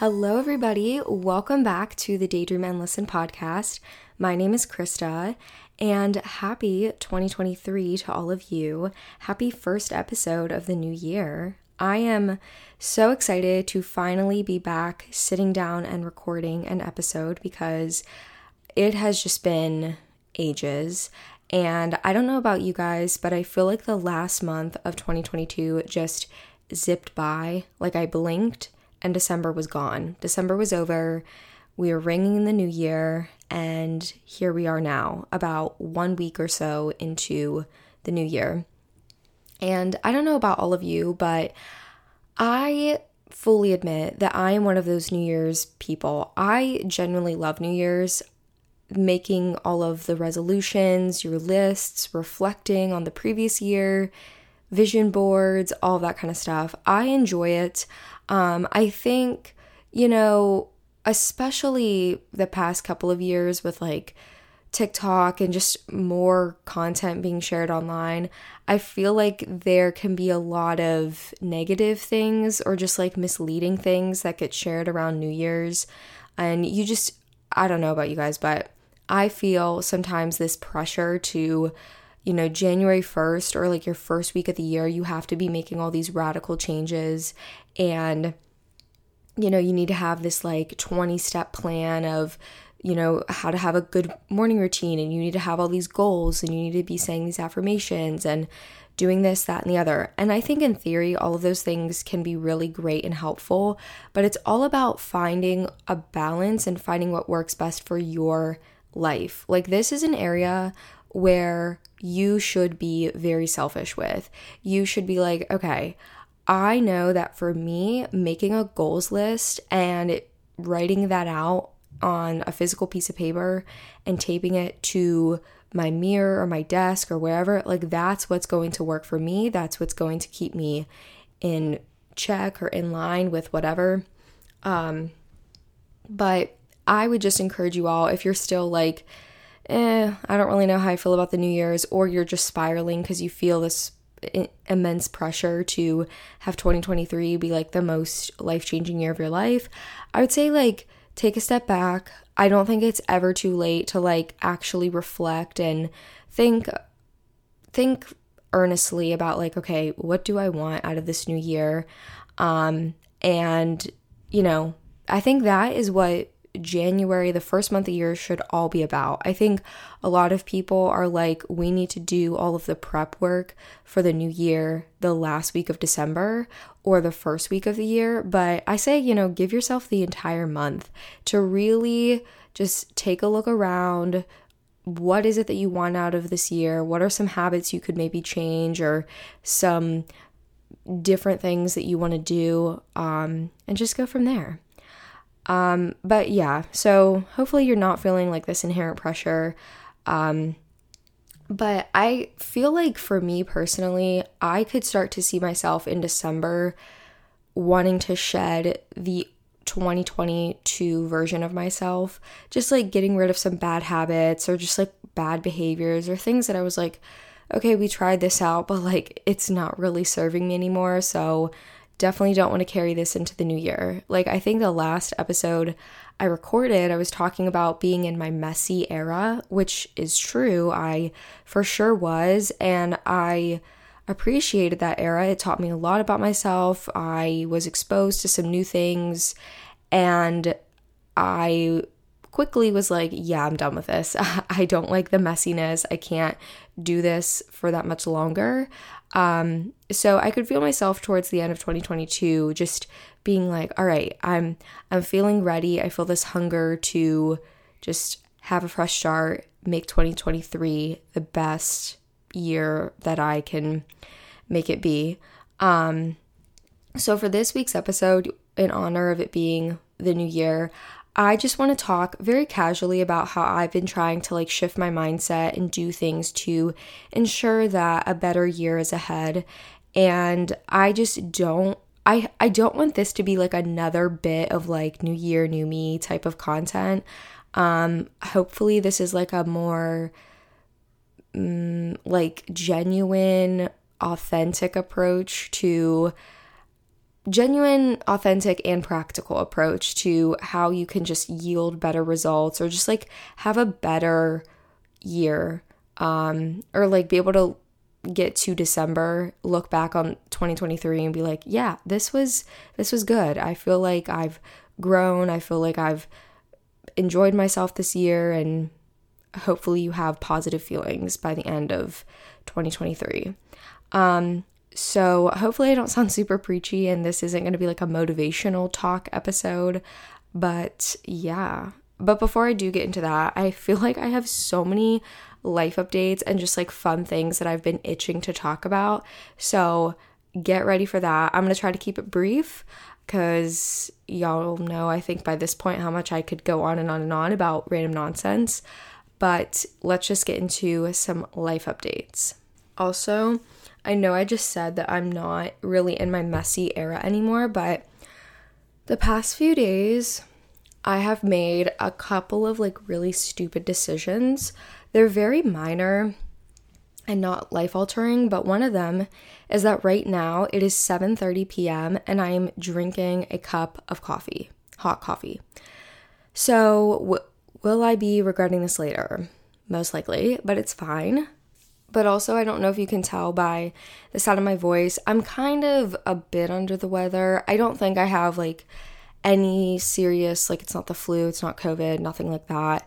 Hello, everybody. Welcome back to the Daydream and Listen podcast. My name is Krista, and happy 2023 to all of you. Happy first episode of the new year. I am so excited to finally be back sitting down and recording an episode because it has just been ages. And I don't know about you guys, but I feel like the last month of 2022 just zipped by. Like I blinked and December was gone. December was over. We were ringing in the new year, and here we are now, about one week or so into the new year. And I don't know about all of you, but I fully admit that I am one of those New Year's people. I genuinely love New Year's, making all of the resolutions, your lists, reflecting on the previous year, vision boards, all that kind of stuff. I enjoy it. Um, I think, you know, especially the past couple of years with like TikTok and just more content being shared online, I feel like there can be a lot of negative things or just like misleading things that get shared around New Year's. And you just, I don't know about you guys, but I feel sometimes this pressure to you know, January 1st or like your first week of the year, you have to be making all these radical changes. And, you know, you need to have this like 20 step plan of, you know, how to have a good morning routine. And you need to have all these goals and you need to be saying these affirmations and doing this, that, and the other. And I think in theory, all of those things can be really great and helpful. But it's all about finding a balance and finding what works best for your life. Like, this is an area where you should be very selfish with. You should be like, okay, I know that for me, making a goals list and writing that out on a physical piece of paper and taping it to my mirror or my desk or wherever, like that's what's going to work for me. That's what's going to keep me in check or in line with whatever. Um, but I would just encourage you all if you're still like, eh, I don't really know how I feel about the New Year's, or you're just spiraling because you feel this immense pressure to have 2023 be like the most life changing year of your life, I would say, like, take a step back. I don't think it's ever too late to like actually reflect and think think earnestly about like okay what do i want out of this new year um and you know i think that is what January, the first month of the year, should all be about. I think a lot of people are like, we need to do all of the prep work for the new year the last week of December or the first week of the year. But I say, you know, give yourself the entire month to really just take a look around. What is it that you want out of this year? What are some habits you could maybe change or some different things that you want to do? Um, and just go from there. Um, but yeah, so hopefully you're not feeling like this inherent pressure. Um, but I feel like for me personally, I could start to see myself in December wanting to shed the 2022 version of myself, just like getting rid of some bad habits or just like bad behaviors or things that I was like, okay, we tried this out, but like it's not really serving me anymore. So definitely don't want to carry this into the new year. Like, I think the last episode I recorded, I was talking about being in my messy era, which is true. I for sure was. And I appreciated that era. It taught me a lot about myself. I was exposed to some new things. And I quickly was like, yeah, I'm done with this. I don't like the messiness. I can't do this for that much longer. Um, so I could feel myself towards the end of 2022 just being like, all right, I'm I'm feeling ready. I feel this hunger to just have a fresh start, make 2023 the best year that I can make it be. Um, so for this week's episode, in honor of it being the new year, I just want to talk very casually about how I've been trying to like shift my mindset and do things to ensure that a better year is ahead. And I just don't I I don't want this to be like another bit of like new year new me type of content. Um hopefully this is like a more mm, like genuine authentic approach to genuine, authentic, and practical approach to how you can just yield better results or just like have a better year um, or like be able to get to December, look back on 2023 and be like, yeah, this was this was good. I feel like I've grown. I feel like I've enjoyed myself this year and hopefully you have positive feelings by the end of 2023. Um so hopefully I don't sound super preachy and this isn't going to be like a motivational talk episode, but yeah. But before I do get into that, I feel like I have so many life updates and just like fun things that I've been itching to talk about. So get ready for that. I'm going to try to keep it brief because y'all know, I think by this point, how much I could go on and on and on about random nonsense. But let's just get into some life updates. Also, I know I just said that I'm not really in my messy era anymore, but the past few days, I have made a couple of like really stupid decisions they're very minor and not life altering, but one of them is that right now it is 7:30 p.m. and I am drinking a cup of coffee, hot coffee. So, w- will I be regretting this later? Most likely, but it's fine. But also, I don't know if you can tell by the sound of my voice, I'm kind of a bit under the weather. I don't think I have like any serious, like, it's not the flu, it's not COVID, nothing like that.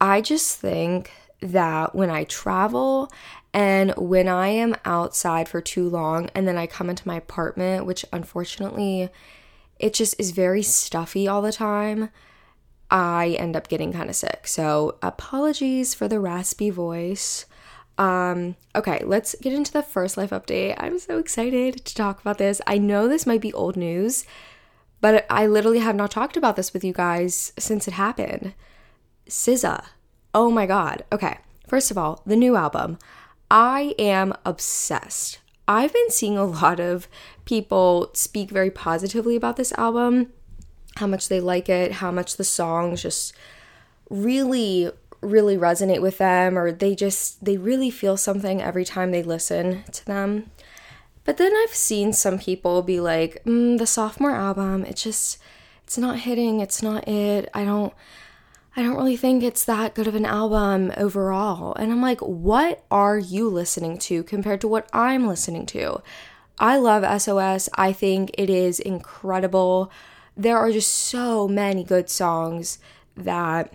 I just think that when I travel and when I am outside for too long and then I come into my apartment, which unfortunately it just is very stuffy all the time, I end up getting kind of sick. So, apologies for the raspy voice. Um, okay, let's get into the first life update. I'm so excited to talk about this. I know this might be old news, but I literally have not talked about this with you guys since it happened. SZA Oh my God. Okay. First of all, the new album. I am obsessed. I've been seeing a lot of people speak very positively about this album, how much they like it, how much the songs just really really resonate with them or they just they really feel something every time they listen to them. But then I've seen some people be like, mm, the sophomore album, it's just it's not hitting, it's not it. I don't I don't really think it's that good of an album overall. And I'm like, what are you listening to compared to what I'm listening to? I love SOS. I think it is incredible. There are just so many good songs that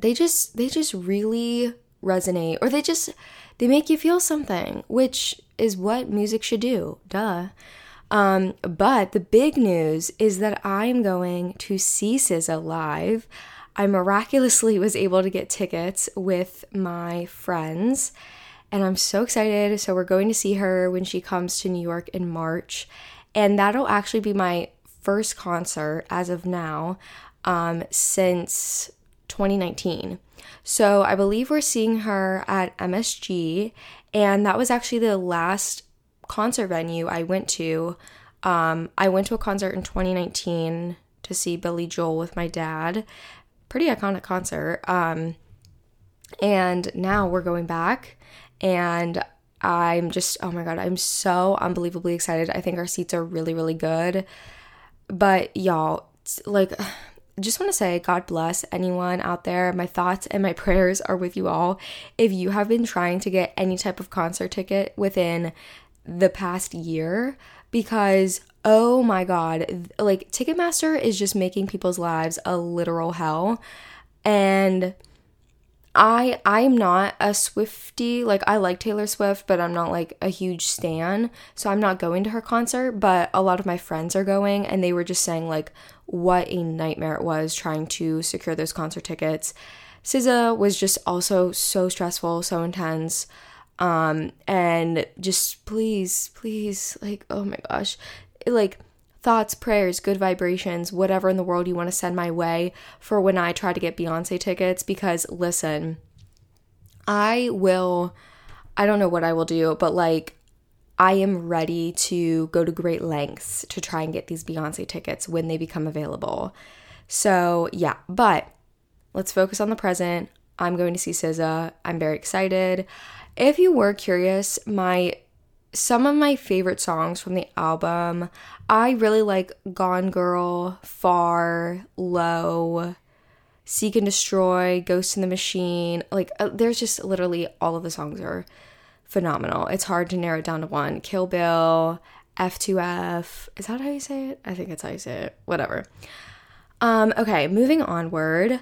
they just they just really resonate or they just they make you feel something, which is what music should do. Duh. Um, but the big news is that I'm going to see SZA live. I miraculously was able to get tickets with my friends, and I'm so excited. So, we're going to see her when she comes to New York in March, and that'll actually be my first concert as of now um, since 2019. So, I believe we're seeing her at MSG, and that was actually the last concert venue I went to. Um, I went to a concert in 2019 to see Billy Joel with my dad, pretty iconic concert. Um, and now we're going back, and I'm just, oh my God, I'm so unbelievably excited. I think our seats are really, really good. But y'all, like, just want to say, God bless anyone out there. My thoughts and my prayers are with you all. If you have been trying to get any type of concert ticket within the past year, because oh my god, like Ticketmaster is just making people's lives a literal hell. And I I'm not a Swiftie. Like I like Taylor Swift, but I'm not like a huge stan. So I'm not going to her concert, but a lot of my friends are going and they were just saying like what a nightmare it was trying to secure those concert tickets. SZA was just also so stressful, so intense. Um, and just please, please, like, oh my gosh, like thoughts, prayers, good vibrations, whatever in the world you want to send my way for when I try to get Beyonce tickets. Because listen, I will, I don't know what I will do, but like, I am ready to go to great lengths to try and get these Beyonce tickets when they become available. So, yeah, but let's focus on the present. I'm going to see SZA. I'm very excited. If you were curious, my some of my favorite songs from the album. I really like Gone Girl, Far, Low, Seek and Destroy, Ghost in the Machine. Like, uh, there's just literally all of the songs are phenomenal. It's hard to narrow it down to one. Kill Bill, F2F. Is that how you say it? I think that's how you say it. Whatever. Um, okay, moving onward.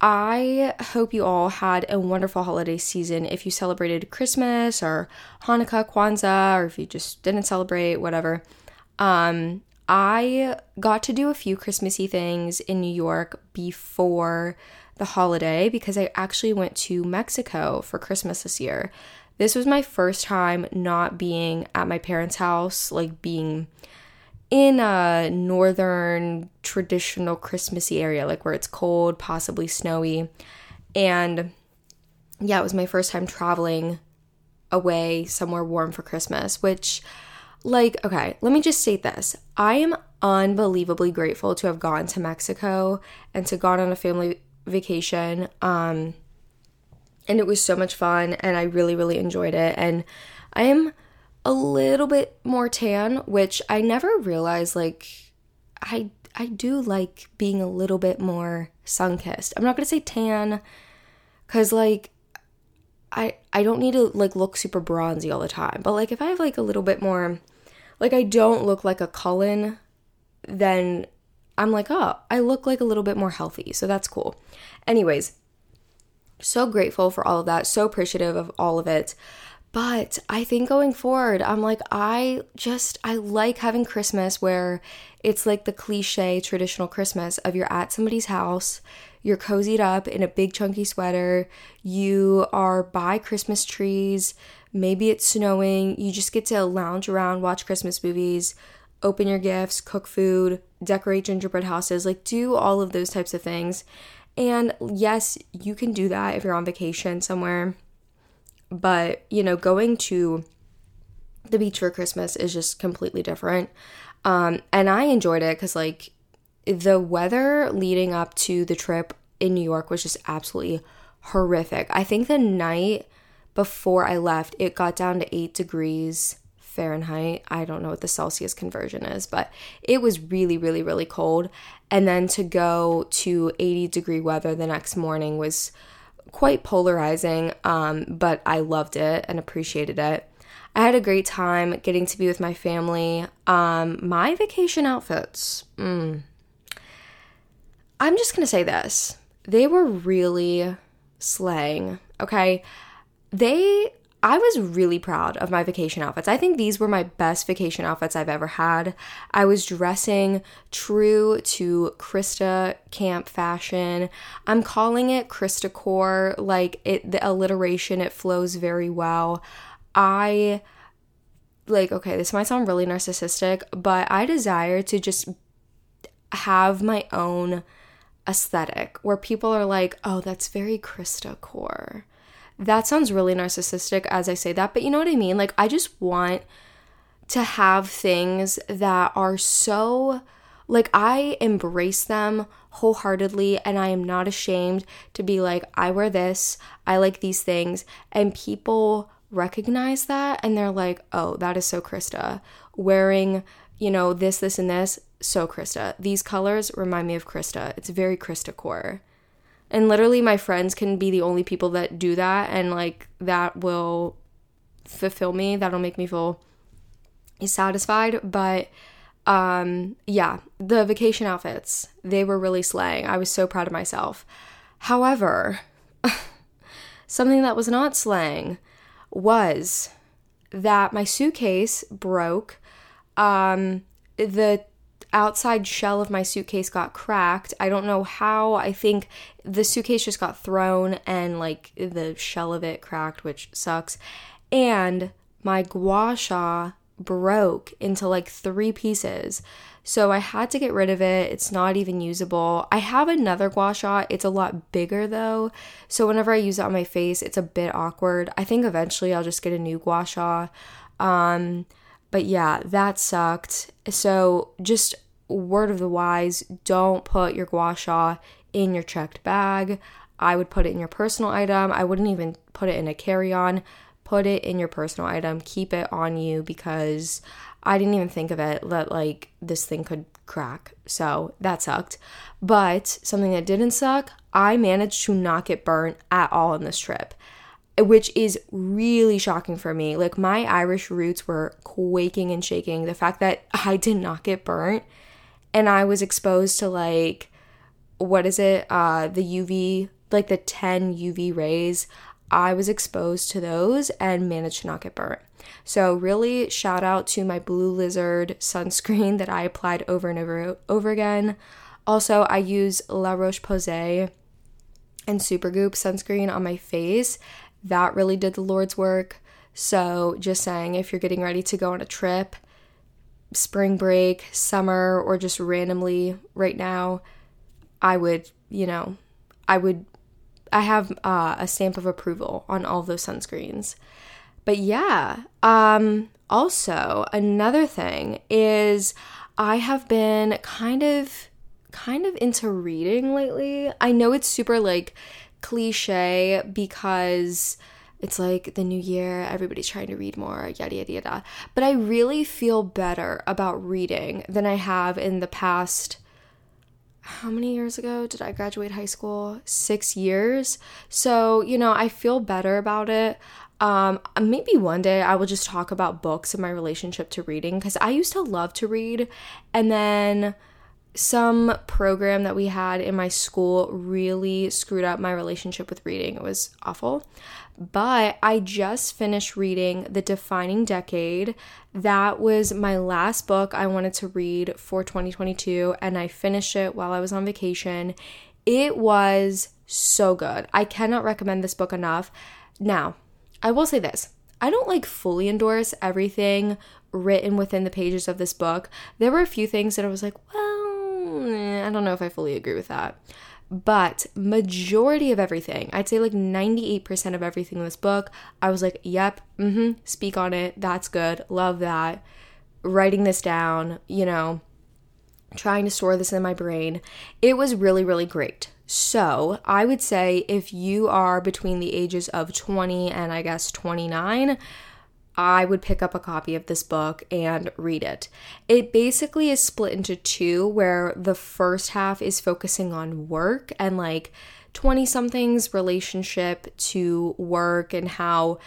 I hope you all had a wonderful holiday season. If you celebrated Christmas or Hanukkah, Kwanzaa, or if you just didn't celebrate, whatever. Um, I got to do a few Christmassy things in New York before the holiday because I actually went to Mexico for Christmas this year. This was my first time not being at my parents' house, like being in a northern traditional Christmassy area, like where it's cold, possibly snowy. And yeah, it was my first time traveling away somewhere warm for Christmas, which, like, okay, let me just state this. I am unbelievably grateful to have gone to Mexico and to gone on a family vacation. Um, and it was so much fun, and I really, really enjoyed it. And I am a little bit more tan, which I never realized like I I do like being a little bit more sun-kissed. I'm not going to say tan cuz like I I don't need to like look super bronzy all the time. But like if I have like a little bit more like I don't look like a Cullen, then I'm like, "Oh, I look like a little bit more healthy." So that's cool. Anyways, so grateful for all of that. So appreciative of all of it. But I think going forward, I'm like, I just, I like having Christmas where it's like the cliche traditional Christmas of you're at somebody's house, you're cozied up in a big chunky sweater, you are by Christmas trees, maybe it's snowing, you just get to lounge around, watch Christmas movies, open your gifts, cook food, decorate gingerbread houses, like do all of those types of things. And yes, you can do that if you're on vacation somewhere but, you know, going to the beach for Christmas is just completely different. Um, and I enjoyed it because, like, the weather leading up to the trip in New York was just absolutely horrific. I think the night before I left, it got down to eight degrees Fahrenheit. I don't know what the Celsius conversion is, but it was really, really, really cold. And then to go to 80 degree weather the next morning was quite polarizing, um, but I loved it and appreciated it. I had a great time getting to be with my family. Um, my vacation outfits, mm, I'm just gonna say this. They were really slaying, okay? They I was really proud of my vacation outfits. I think these were my best vacation outfits I've ever had. I was dressing true to Krista camp fashion. I'm calling it Krista core. Like it the alliteration, it flows very well. I like okay, this might sound really narcissistic, but I desire to just have my own aesthetic where people are like, "Oh, that's very Krista core." That sounds really narcissistic as I say that, but you know what I mean? Like, I just want to have things that are so, like, I embrace them wholeheartedly and I am not ashamed to be like, I wear this, I like these things, and people recognize that and they're like, oh, that is so Krista. Wearing, you know, this, this, and this, so Krista. These colors remind me of Krista. It's very Krista core. And literally, my friends can be the only people that do that, and like that will fulfill me. That'll make me feel satisfied. But um, yeah, the vacation outfits, they were really slaying. I was so proud of myself. However, something that was not slaying was that my suitcase broke. Um, the outside shell of my suitcase got cracked. I don't know how. I think the suitcase just got thrown and like the shell of it cracked, which sucks. And my gua sha broke into like three pieces. So I had to get rid of it. It's not even usable. I have another gua sha. It's a lot bigger though. So whenever I use it on my face, it's a bit awkward. I think eventually I'll just get a new gua sha. Um, but yeah, that sucked. So just word of the wise don't put your gua sha in your checked bag. I would put it in your personal item. I wouldn't even put it in a carry on. put it in your personal item, keep it on you because I didn't even think of it that like this thing could crack. So that sucked. But something that didn't suck, I managed to not get burnt at all on this trip, which is really shocking for me. Like my Irish roots were quaking and shaking. The fact that I did not get burnt and I was exposed to like what is it? Uh the UV, like the 10 UV rays. I was exposed to those and managed to not get burnt. So, really, shout out to my Blue Lizard sunscreen that I applied over and over, over again. Also, I use La Roche Posay and Supergoop sunscreen on my face. That really did the Lord's work. So, just saying, if you're getting ready to go on a trip, spring break, summer, or just randomly right now, I would, you know, I would, I have uh, a stamp of approval on all those sunscreens. But yeah, um, also another thing is I have been kind of kind of into reading lately. I know it's super like cliche because it's like the new year, everybody's trying to read more, yada yada yada. But I really feel better about reading than I have in the past how many years ago did I graduate high school? Six years. So, you know, I feel better about it. Um, maybe one day I will just talk about books and my relationship to reading because I used to love to read, and then some program that we had in my school really screwed up my relationship with reading. It was awful. But I just finished reading The Defining Decade. That was my last book I wanted to read for 2022, and I finished it while I was on vacation. It was so good. I cannot recommend this book enough. Now, I will say this I don't like fully endorse everything written within the pages of this book. There were a few things that I was like, well, eh, I don't know if I fully agree with that. But majority of everything, I'd say like 98% of everything in this book, I was like, yep, mm-hmm, speak on it. That's good. Love that. Writing this down, you know, trying to store this in my brain. It was really, really great. So, I would say if you are between the ages of 20 and I guess 29, I would pick up a copy of this book and read it. It basically is split into two, where the first half is focusing on work and like 20 somethings relationship to work and how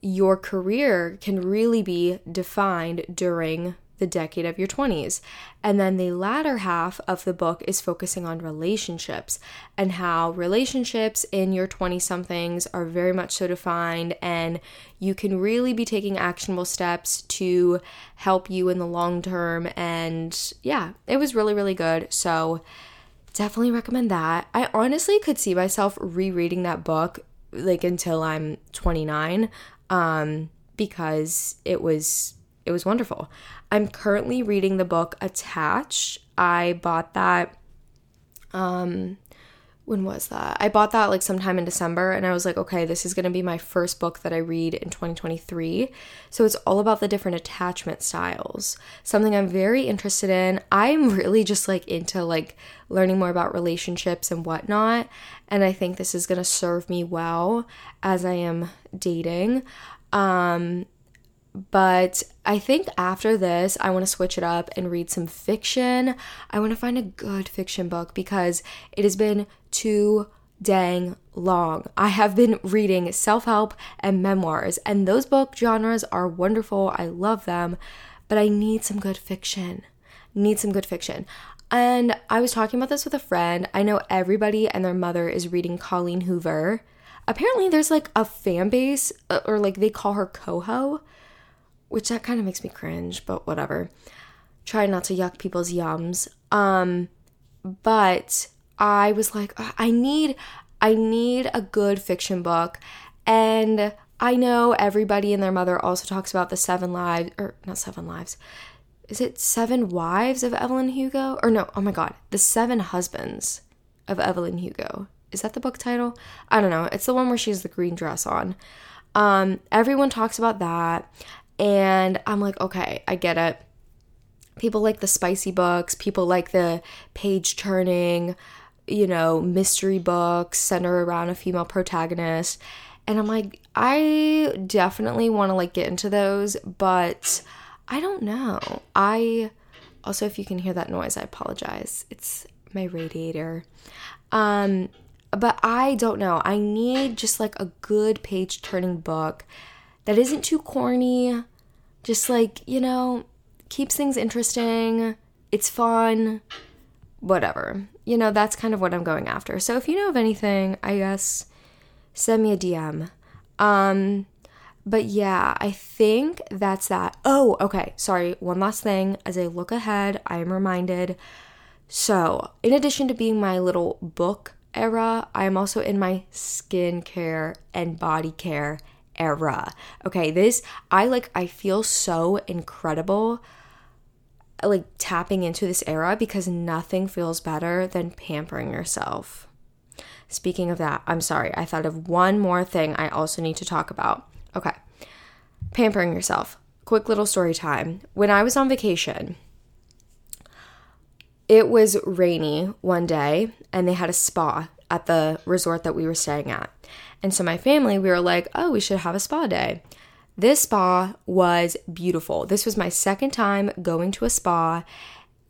your career can really be defined during the decade of your 20s. And then the latter half of the book is focusing on relationships and how relationships in your 20 somethings are very much so defined, and you can really be taking actionable steps to help you in the long term. And yeah, it was really, really good. So definitely recommend that. I honestly could see myself rereading that book like until I'm 29 um because it was it was wonderful. I'm currently reading the book Attached. I bought that um when was that? I bought that like sometime in December and I was like, okay, this is going to be my first book that I read in 2023. So it's all about the different attachment styles. Something I'm very interested in. I'm really just like into like learning more about relationships and whatnot. And I think this is going to serve me well as I am dating. Um, but I think after this, I want to switch it up and read some fiction. I want to find a good fiction book because it has been too dang long. I have been reading self help and memoirs, and those book genres are wonderful. I love them, but I need some good fiction. Need some good fiction. And I was talking about this with a friend. I know everybody and their mother is reading Colleen Hoover. Apparently, there's like a fan base, uh, or like they call her Coho which that kind of makes me cringe, but whatever. Try not to yuck people's yums. Um, but I was like, I need, I need a good fiction book, and I know everybody and their mother also talks about the seven lives, or not seven lives. Is it Seven Wives of Evelyn Hugo? Or no, oh my god, The Seven Husbands of Evelyn Hugo. Is that the book title? I don't know. It's the one where she has the green dress on. Um, everyone talks about that. And I'm like, okay, I get it. People like the spicy books, people like the page turning, you know, mystery books center around a female protagonist. And I'm like, I definitely want to like get into those, but I don't know. I also if you can hear that noise, I apologize. It's my radiator. Um but I don't know. I need just like a good page turning book that isn't too corny, just like, you know, keeps things interesting. It's fun. Whatever. You know, that's kind of what I'm going after. So if you know of anything, I guess send me a DM. Um but yeah, I think that's that. Oh, okay. Sorry. One last thing. As I look ahead, I am reminded. So, in addition to being my little book era, I am also in my skincare and body care era. Okay, this, I like, I feel so incredible like tapping into this era because nothing feels better than pampering yourself. Speaking of that, I'm sorry, I thought of one more thing I also need to talk about. Okay, pampering yourself. Quick little story time. When I was on vacation, it was rainy one day and they had a spa at the resort that we were staying at. And so my family, we were like, oh, we should have a spa day. This spa was beautiful. This was my second time going to a spa.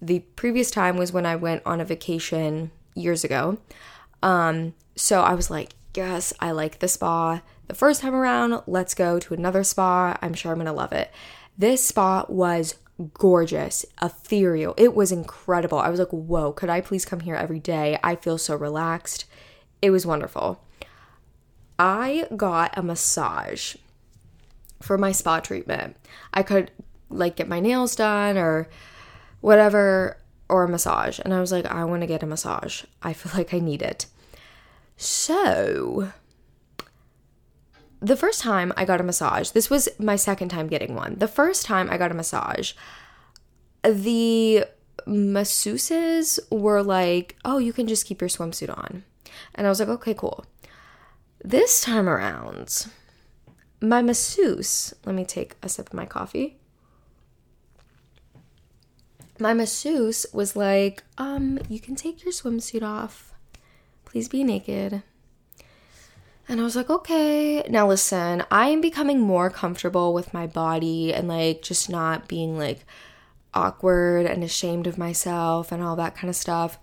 The previous time was when I went on a vacation years ago. Um, so I was like, yes, I like the spa. The first time around, let's go to another spa. I'm sure I'm gonna love it. This spa was gorgeous, ethereal. It was incredible. I was like, whoa, could I please come here every day? I feel so relaxed. It was wonderful. I got a massage for my spa treatment. I could like get my nails done or whatever, or a massage. And I was like, I want to get a massage. I feel like I need it. So, the first time I got a massage, this was my second time getting one. The first time I got a massage, the masseuses were like, oh, you can just keep your swimsuit on. And I was like, okay, cool. This time around, my masseuse, let me take a sip of my coffee. My masseuse was like, um, you can take your swimsuit off. Please be naked. And I was like, okay. Now listen, I am becoming more comfortable with my body and like just not being like awkward and ashamed of myself and all that kind of stuff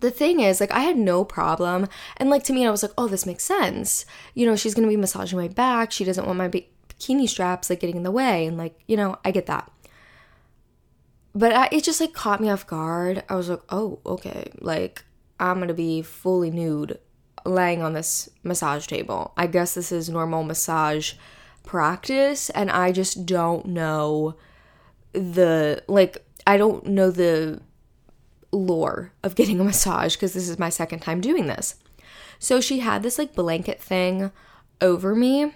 the thing is, like, I had no problem. And, like, to me, I was like, oh, this makes sense. You know, she's gonna be massaging my back. She doesn't want my bikini straps, like, getting in the way. And, like, you know, I get that. But I, it just, like, caught me off guard. I was like, oh, okay. Like, I'm gonna be fully nude laying on this massage table. I guess this is normal massage practice. And I just don't know the, like, I don't know the lore of getting a massage because this is my second time doing this. So she had this like blanket thing over me.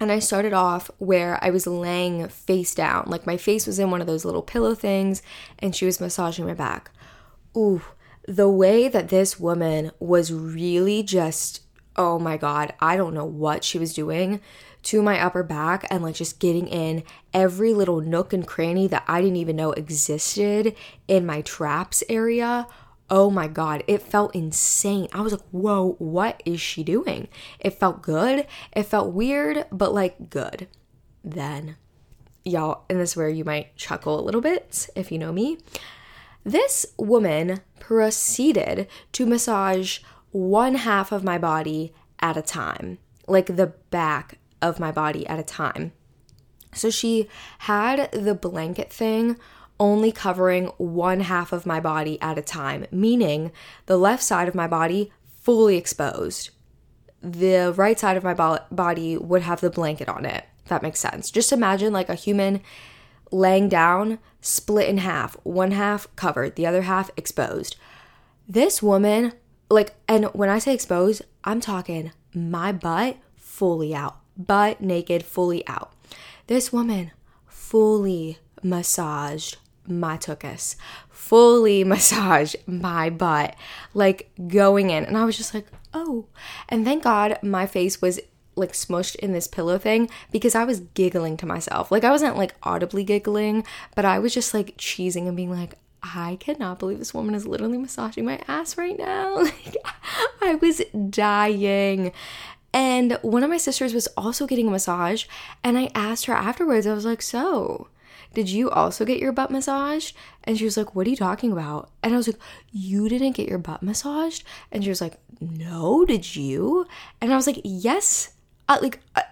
And I started off where I was laying face down. Like my face was in one of those little pillow things and she was massaging my back. Ooh, the way that this woman was really just, oh my God, I don't know what she was doing to my upper back and like just getting in every little nook and cranny that I didn't even know existed in my traps area. Oh my God, it felt insane. I was like, whoa, what is she doing? It felt good. It felt weird, but like good. Then, y'all, and this is where you might chuckle a little bit if you know me. This woman proceeded to massage one half of my body at a time, like the back of my body at a time. So she had the blanket thing only covering one half of my body at a time, meaning the left side of my body fully exposed. The right side of my bo- body would have the blanket on it. That makes sense. Just imagine like a human laying down, split in half, one half covered, the other half exposed. This woman, like, and when I say exposed, I'm talking my butt fully out butt naked, fully out. This woman fully massaged my tuchus, fully massaged my butt, like going in. And I was just like, oh. And thank God my face was like smushed in this pillow thing because I was giggling to myself. Like I wasn't like audibly giggling, but I was just like cheesing and being like, I cannot believe this woman is literally massaging my ass right now. Like I was dying. And one of my sisters was also getting a massage. And I asked her afterwards, I was like, So, did you also get your butt massaged? And she was like, What are you talking about? And I was like, You didn't get your butt massaged? And she was like, No, did you? And I was like, Yes. Uh, like, uh,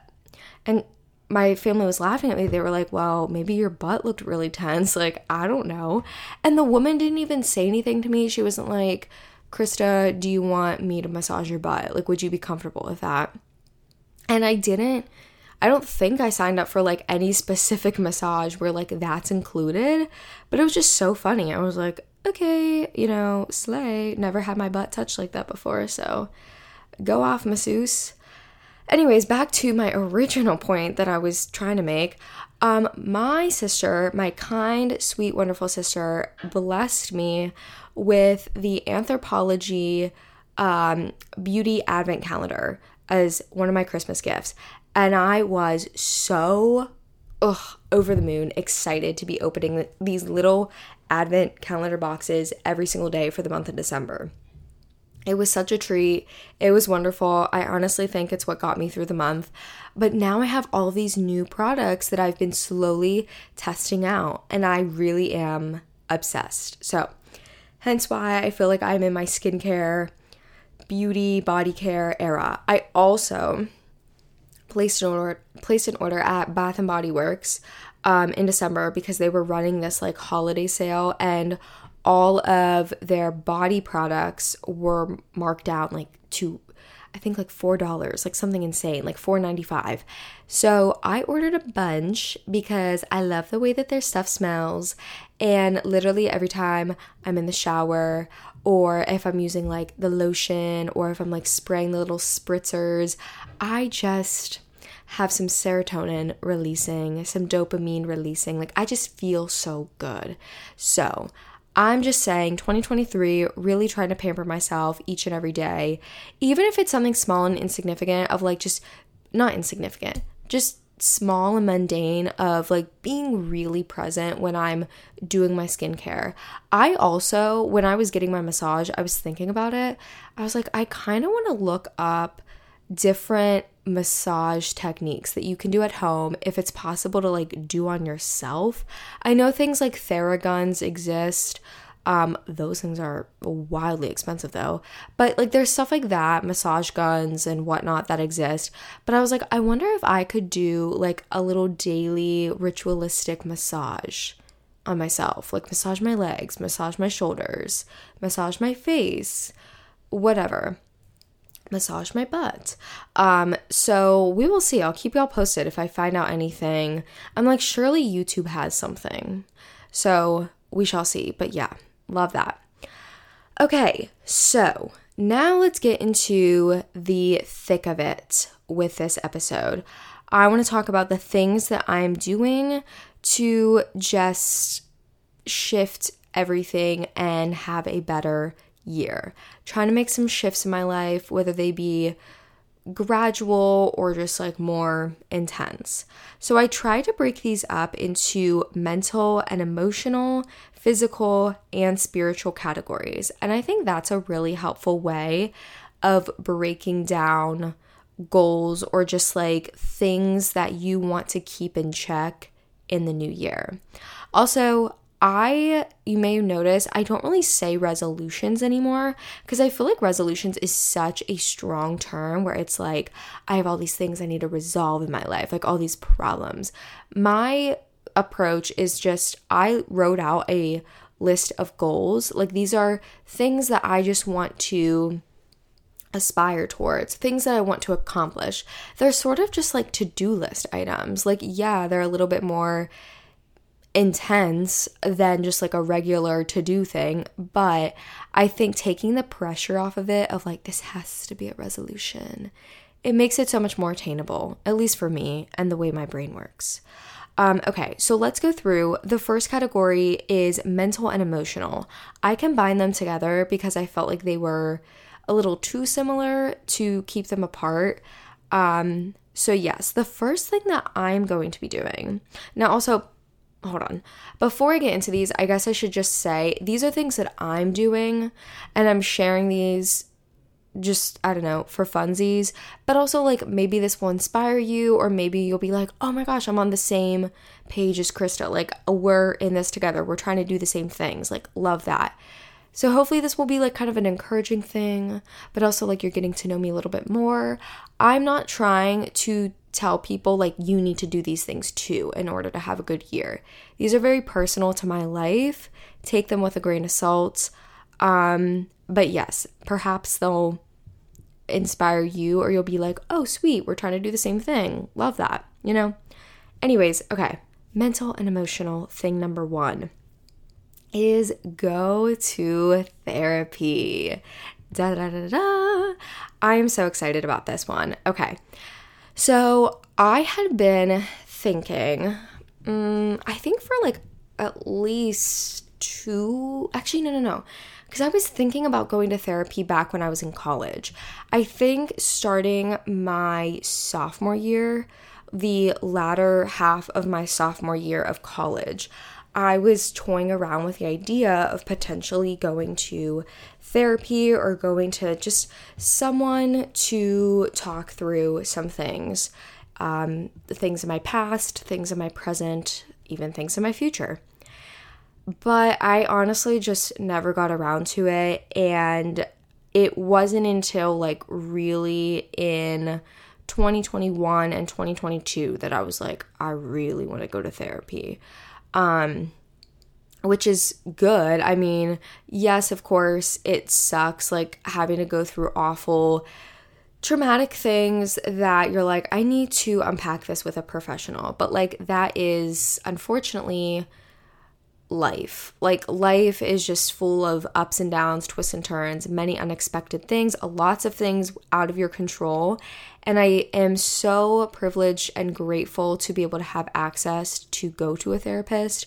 and my family was laughing at me. They were like, Well, maybe your butt looked really tense. Like, I don't know. And the woman didn't even say anything to me. She wasn't like, Krista, do you want me to massage your butt? Like, would you be comfortable with that? And I didn't, I don't think I signed up for like any specific massage where like that's included, but it was just so funny. I was like, okay, you know, slay. Never had my butt touched like that before, so go off, masseuse. Anyways, back to my original point that I was trying to make. Um, my sister, my kind, sweet, wonderful sister, blessed me with the Anthropologie um, Beauty Advent Calendar as one of my Christmas gifts. And I was so ugh, over the moon excited to be opening these little Advent calendar boxes every single day for the month of December. It was such a treat. It was wonderful. I honestly think it's what got me through the month. But now I have all these new products that I've been slowly testing out, and I really am obsessed. So, hence why I feel like I'm in my skincare, beauty, body care era. I also placed an order placed an order at Bath and Body Works um, in December because they were running this like holiday sale and all of their body products were marked down like to I think like four dollars, like something insane, like four ninety five. So I ordered a bunch because I love the way that their stuff smells, and literally every time I'm in the shower or if I'm using like the lotion or if I'm like spraying the little spritzers, I just have some serotonin releasing, some dopamine releasing. Like I just feel so good. So I'm just saying 2023, really trying to pamper myself each and every day, even if it's something small and insignificant, of like just not insignificant, just small and mundane of like being really present when I'm doing my skincare. I also, when I was getting my massage, I was thinking about it. I was like, I kind of want to look up different massage techniques that you can do at home if it's possible to like do on yourself. I know things like Theraguns exist. Um, those things are wildly expensive though. But like there's stuff like that, massage guns and whatnot that exist. But I was like, I wonder if I could do like a little daily ritualistic massage on myself. Like massage my legs, massage my shoulders, massage my face, whatever massage my butt. Um, so we will see. I'll keep y'all posted if I find out anything. I'm like, surely YouTube has something. So we shall see. But yeah, love that. Okay, so now let's get into the thick of it with this episode. I want to talk about the things that I'm doing to just shift everything and have a better year. Trying to make some shifts in my life, whether they be gradual or just like more intense. So I try to break these up into mental and emotional, physical, and spiritual categories. And I think that's a really helpful way of breaking down goals or just like things that you want to keep in check in the new year. Also, I, you may notice, I don't really say resolutions anymore because I feel like resolutions is such a strong term where it's like, I have all these things I need to resolve in my life, like all these problems. My approach is just, I wrote out a list of goals. Like these are things that I just want to aspire towards, things that I want to accomplish. They're sort of just like to do list items. Like, yeah, they're a little bit more intense than just like a regular to do thing. But I think taking the pressure off of it, of like, this has to be a resolution, it makes it so much more attainable, at least for me and the way my brain works. Um, okay, so let's go through. The first category is mental and emotional. I combine them together because I felt like they were a little too similar to keep them apart. Um, so, yes, the first thing that I'm going to be doing, now also hold on. Before I get into these, I guess I should just say these are things that I'm doing and I'm sharing these just I don't know for funsies, but also like maybe this will inspire you, or maybe you'll be like, oh my gosh, I'm on the same page as Krista. Like we're in this together. We're trying to do the same things. Like love that. So hopefully this will be like kind of an encouraging thing, but also like you're getting to know me a little bit more. I'm not trying to tell people like you need to do these things too in order to have a good year. These are very personal to my life. Take them with a grain of salt. Um, but yes, perhaps they'll inspire you or you'll be like, "Oh, sweet, we're trying to do the same thing." Love that, you know? Anyways, okay. Mental and emotional thing number 1 is go to therapy. Da da da da. I am so excited about this one. Okay. So I had been thinking, um, I think for like at least two, actually, no, no, no. Because I was thinking about going to therapy back when I was in college. I think starting my sophomore year, the latter half of my sophomore year of college, I was toying around with the idea of potentially going to therapy or going to just someone to talk through some things um, things in my past, things in my present, even things in my future. But I honestly just never got around to it. And it wasn't until like really in 2021 and 2022 that I was like, I really want to go to therapy um, which is good. I mean, yes, of course, it sucks like having to go through awful traumatic things that you're like, I need to unpack this with a professional. But like, that is unfortunately life. Like, life is just full of ups and downs, twists and turns, many unexpected things, lots of things out of your control. And I am so privileged and grateful to be able to have access to go to a therapist.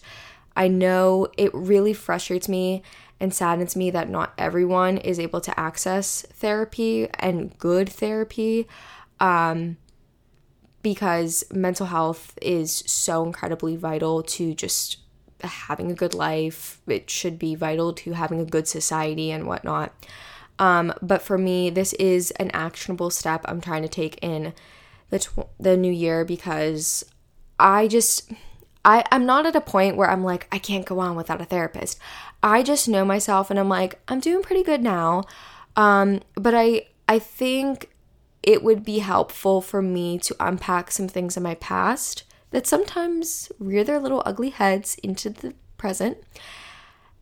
I know it really frustrates me and saddens me that not everyone is able to access therapy and good therapy um, because mental health is so incredibly vital to just having a good life. It should be vital to having a good society and whatnot. Um, but for me, this is an actionable step I'm trying to take in the tw- the new year because I just I I'm not at a point where I'm like I can't go on without a therapist. I just know myself and I'm like I'm doing pretty good now. Um, but I I think it would be helpful for me to unpack some things in my past that sometimes rear their little ugly heads into the present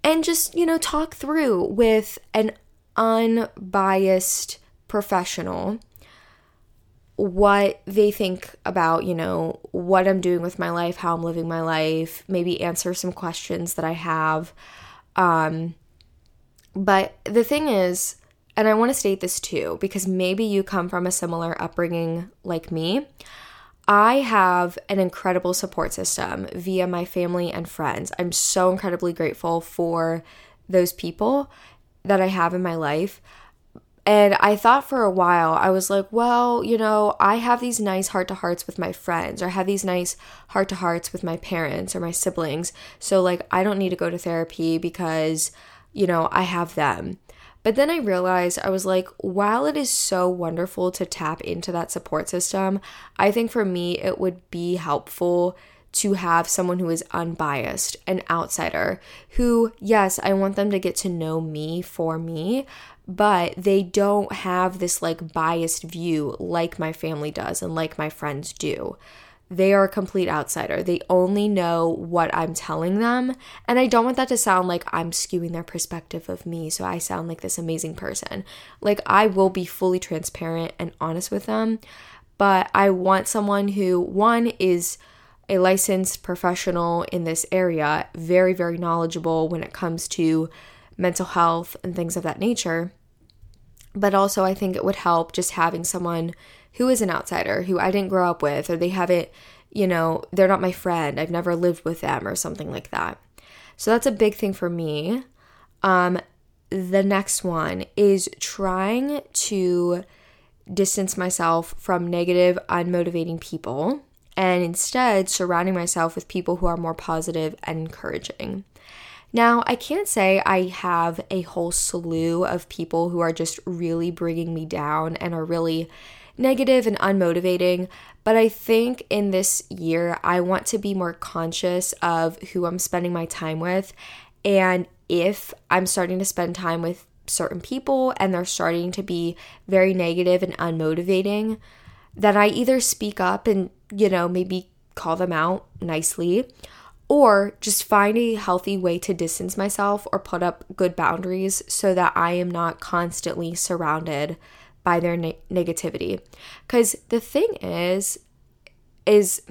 and just, you know, talk through with an unbiased professional what they think about, you know, what I'm doing with my life, how I'm living my life, maybe answer some questions that I have. Um, but the thing is, and I want to state this too, because maybe you come from a similar upbringing like me. I have an incredible support system via my family and friends. I'm so incredibly grateful for those people that I have in my life. And I thought for a while, I was like, well, you know, I have these nice heart to hearts with my friends, or I have these nice heart to hearts with my parents or my siblings. So, like, I don't need to go to therapy because, you know, I have them. But then I realized I was like, while it is so wonderful to tap into that support system, I think for me it would be helpful to have someone who is unbiased, an outsider, who, yes, I want them to get to know me for me, but they don't have this like biased view like my family does and like my friends do. They are a complete outsider. They only know what I'm telling them. And I don't want that to sound like I'm skewing their perspective of me so I sound like this amazing person. Like, I will be fully transparent and honest with them, but I want someone who, one, is a licensed professional in this area, very, very knowledgeable when it comes to mental health and things of that nature. But also, I think it would help just having someone who is an outsider who I didn't grow up with, or they haven't, you know, they're not my friend, I've never lived with them, or something like that. So that's a big thing for me. Um, the next one is trying to distance myself from negative, unmotivating people and instead surrounding myself with people who are more positive and encouraging. Now, I can't say I have a whole slew of people who are just really bringing me down and are really negative and unmotivating, but I think in this year, I want to be more conscious of who I'm spending my time with. And if I'm starting to spend time with certain people and they're starting to be very negative and unmotivating, then I either speak up and, you know, maybe call them out nicely or just find a healthy way to distance myself or put up good boundaries so that I am not constantly surrounded by their ne- negativity. Cuz the thing is is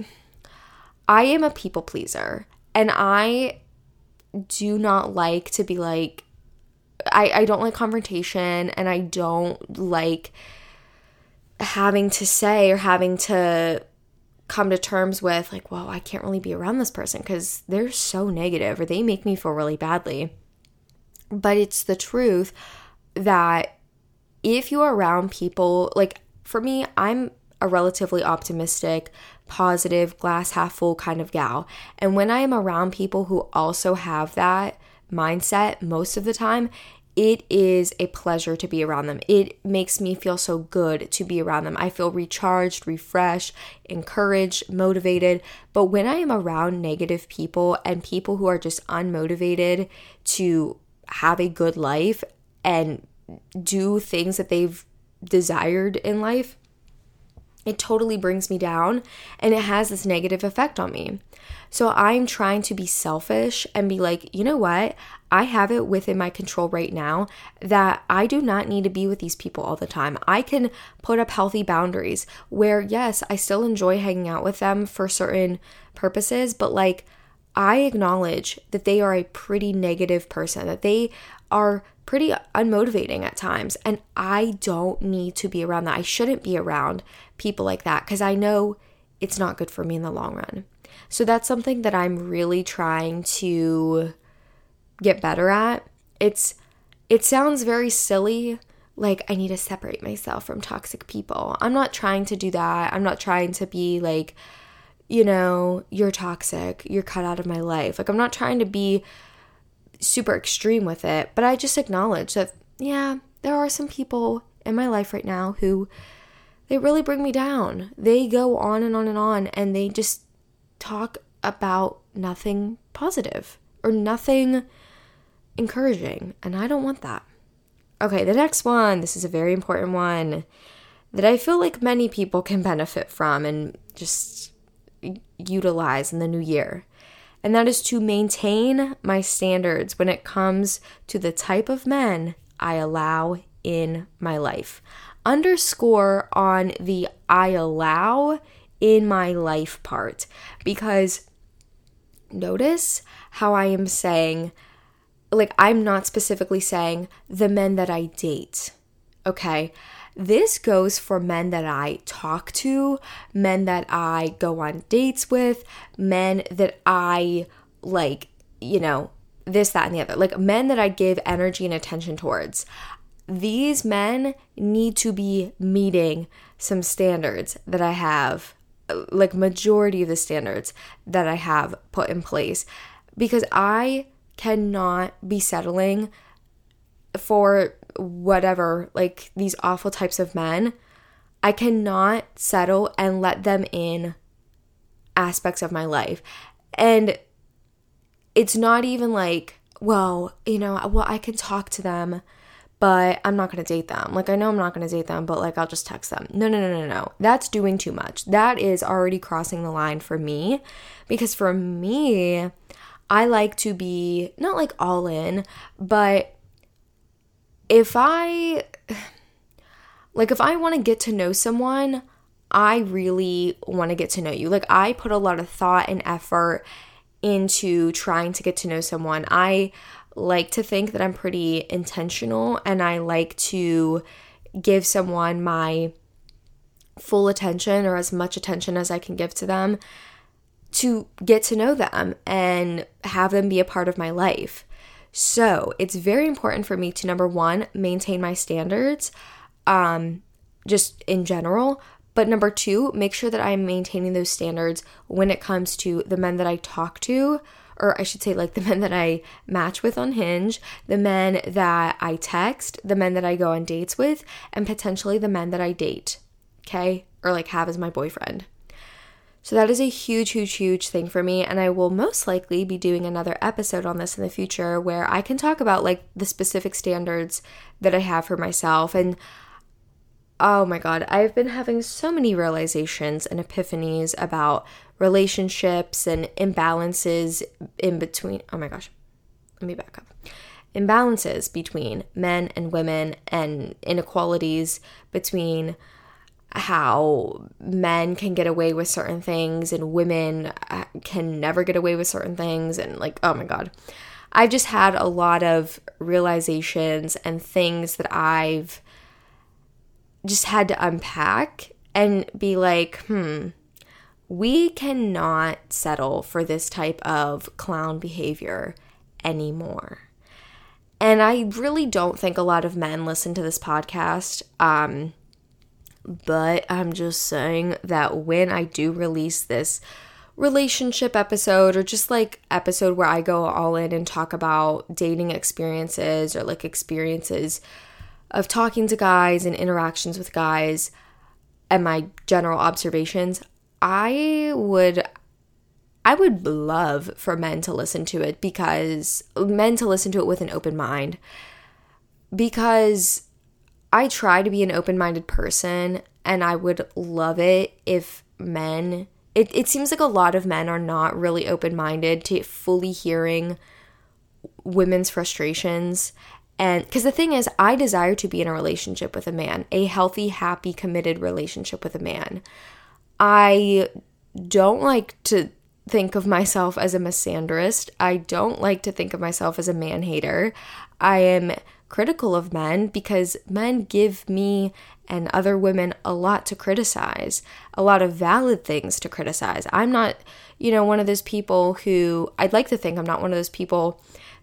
I am a people pleaser and I do not like to be like I I don't like confrontation and I don't like having to say or having to come to terms with like, well, I can't really be around this person because they're so negative or they make me feel really badly. But it's the truth that if you're around people, like for me, I'm a relatively optimistic, positive, glass half full kind of gal. And when I am around people who also have that mindset most of the time, it is a pleasure to be around them. It makes me feel so good to be around them. I feel recharged, refreshed, encouraged, motivated. But when I am around negative people and people who are just unmotivated to have a good life and do things that they've desired in life, it totally brings me down and it has this negative effect on me. So I'm trying to be selfish and be like, you know what? I have it within my control right now that I do not need to be with these people all the time. I can put up healthy boundaries where, yes, I still enjoy hanging out with them for certain purposes, but like, I acknowledge that they are a pretty negative person, that they are pretty unmotivating at times. And I don't need to be around that. I shouldn't be around people like that because I know it's not good for me in the long run. So that's something that I'm really trying to get better at. It's it sounds very silly like I need to separate myself from toxic people. I'm not trying to do that. I'm not trying to be like you know, you're toxic. You're cut out of my life. Like I'm not trying to be super extreme with it, but I just acknowledge that yeah, there are some people in my life right now who they really bring me down. They go on and on and on and they just talk about nothing positive or nothing encouraging. And I don't want that. Okay, the next one. This is a very important one that I feel like many people can benefit from and just utilize in the new year. And that is to maintain my standards when it comes to the type of men I allow in my life underscore on the I allow in my life part because notice how I am saying, like, I'm not specifically saying the men that I date. Okay. This goes for men that I talk to, men that I go on dates with, men that I like, you know, this, that, and the other. Like men that I give energy and attention towards these men need to be meeting some standards that I have, like majority of the standards that I have put in place because I cannot be settling for whatever, like these awful types of men. I cannot settle and let them in aspects of my life. And it's not even like, well, you know, well, I can talk to them but I'm not going to date them. Like, I know I'm not going to date them, but like, I'll just text them. No, no, no, no, no. That's doing too much. That is already crossing the line for me because for me, I like to be not like all in, but if I, like, if I want to get to know someone, I really want to get to know you. Like, I put a lot of thought and effort into trying to get to know someone. I like to think that I'm pretty intentional and I like to give someone my full attention or as much attention as I can give to them to get to know them and have them be a part of my life. So it's very important for me to number one, maintain my standards, um, just in general. But number two, make sure that I'm maintaining those standards when it comes to the men that I talk to or I should say, like the men that I match with on Hinge, the men that I text, the men that I go on dates with, and potentially the men that I date, okay, or like have as my boyfriend. So that is a huge, huge, huge thing for me. And I will most likely be doing another episode on this in the future where I can talk about like the specific standards that I have for myself. And oh my God, I've been having so many realizations and epiphanies about relationships and imbalances in between. Oh my gosh, let me back up. Imbalances between men and women and inequalities between how men can get away with certain things and women uh, can never get away with certain things and like oh my god. I've just had a lot of realizations and things that i've just had to unpack and be like hmm we cannot settle for this type of clown behavior anymore. And i really don't think a lot of men listen to this podcast. Um but I'm just saying that when I do release this relationship episode or just like episode where I go all in and talk about dating experiences or like experiences of talking to guys and interactions with guys and my general observations, I would I would love for men to listen to it because men to listen to it with an open mind. Because I try to be an open minded person, and I would love it if men, it, it seems like a lot of men are not really open minded to fully hearing women's frustrations. And because the thing is, I desire to be in a relationship with a man, a healthy, happy, committed relationship with a man. I don't like to think of myself as a misandrist. I don't like to think of myself as a man hater. I am critical of men because men give me and other women a lot to criticize, a lot of valid things to criticize. I'm not, you know, one of those people who I'd like to think I'm not one of those people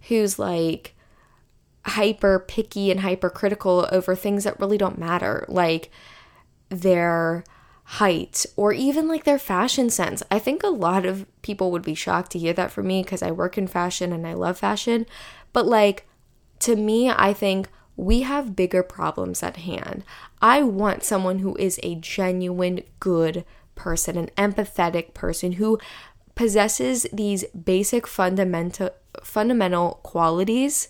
who's like hyper picky and hypercritical over things that really don't matter, like their height or even like their fashion sense. I think a lot of people would be shocked to hear that from me because I work in fashion and I love fashion, but like to me, I think we have bigger problems at hand. I want someone who is a genuine good person, an empathetic person who possesses these basic fundamental fundamental qualities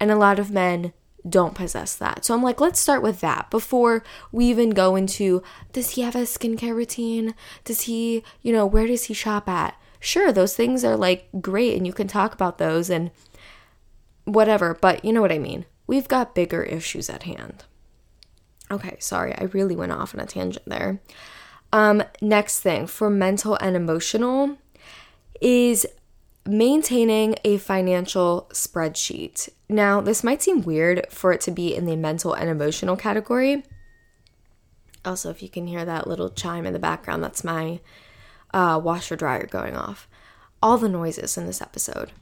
and a lot of men don't possess that. So I'm like, let's start with that before we even go into does he have a skincare routine? Does he, you know, where does he shop at? Sure, those things are like great and you can talk about those and whatever, but you know what I mean. We've got bigger issues at hand. Okay, sorry, I really went off on a tangent there. Um, next thing for mental and emotional is maintaining a financial spreadsheet. Now, this might seem weird for it to be in the mental and emotional category. Also, if you can hear that little chime in the background, that's my uh, washer dryer going off. All the noises in this episode.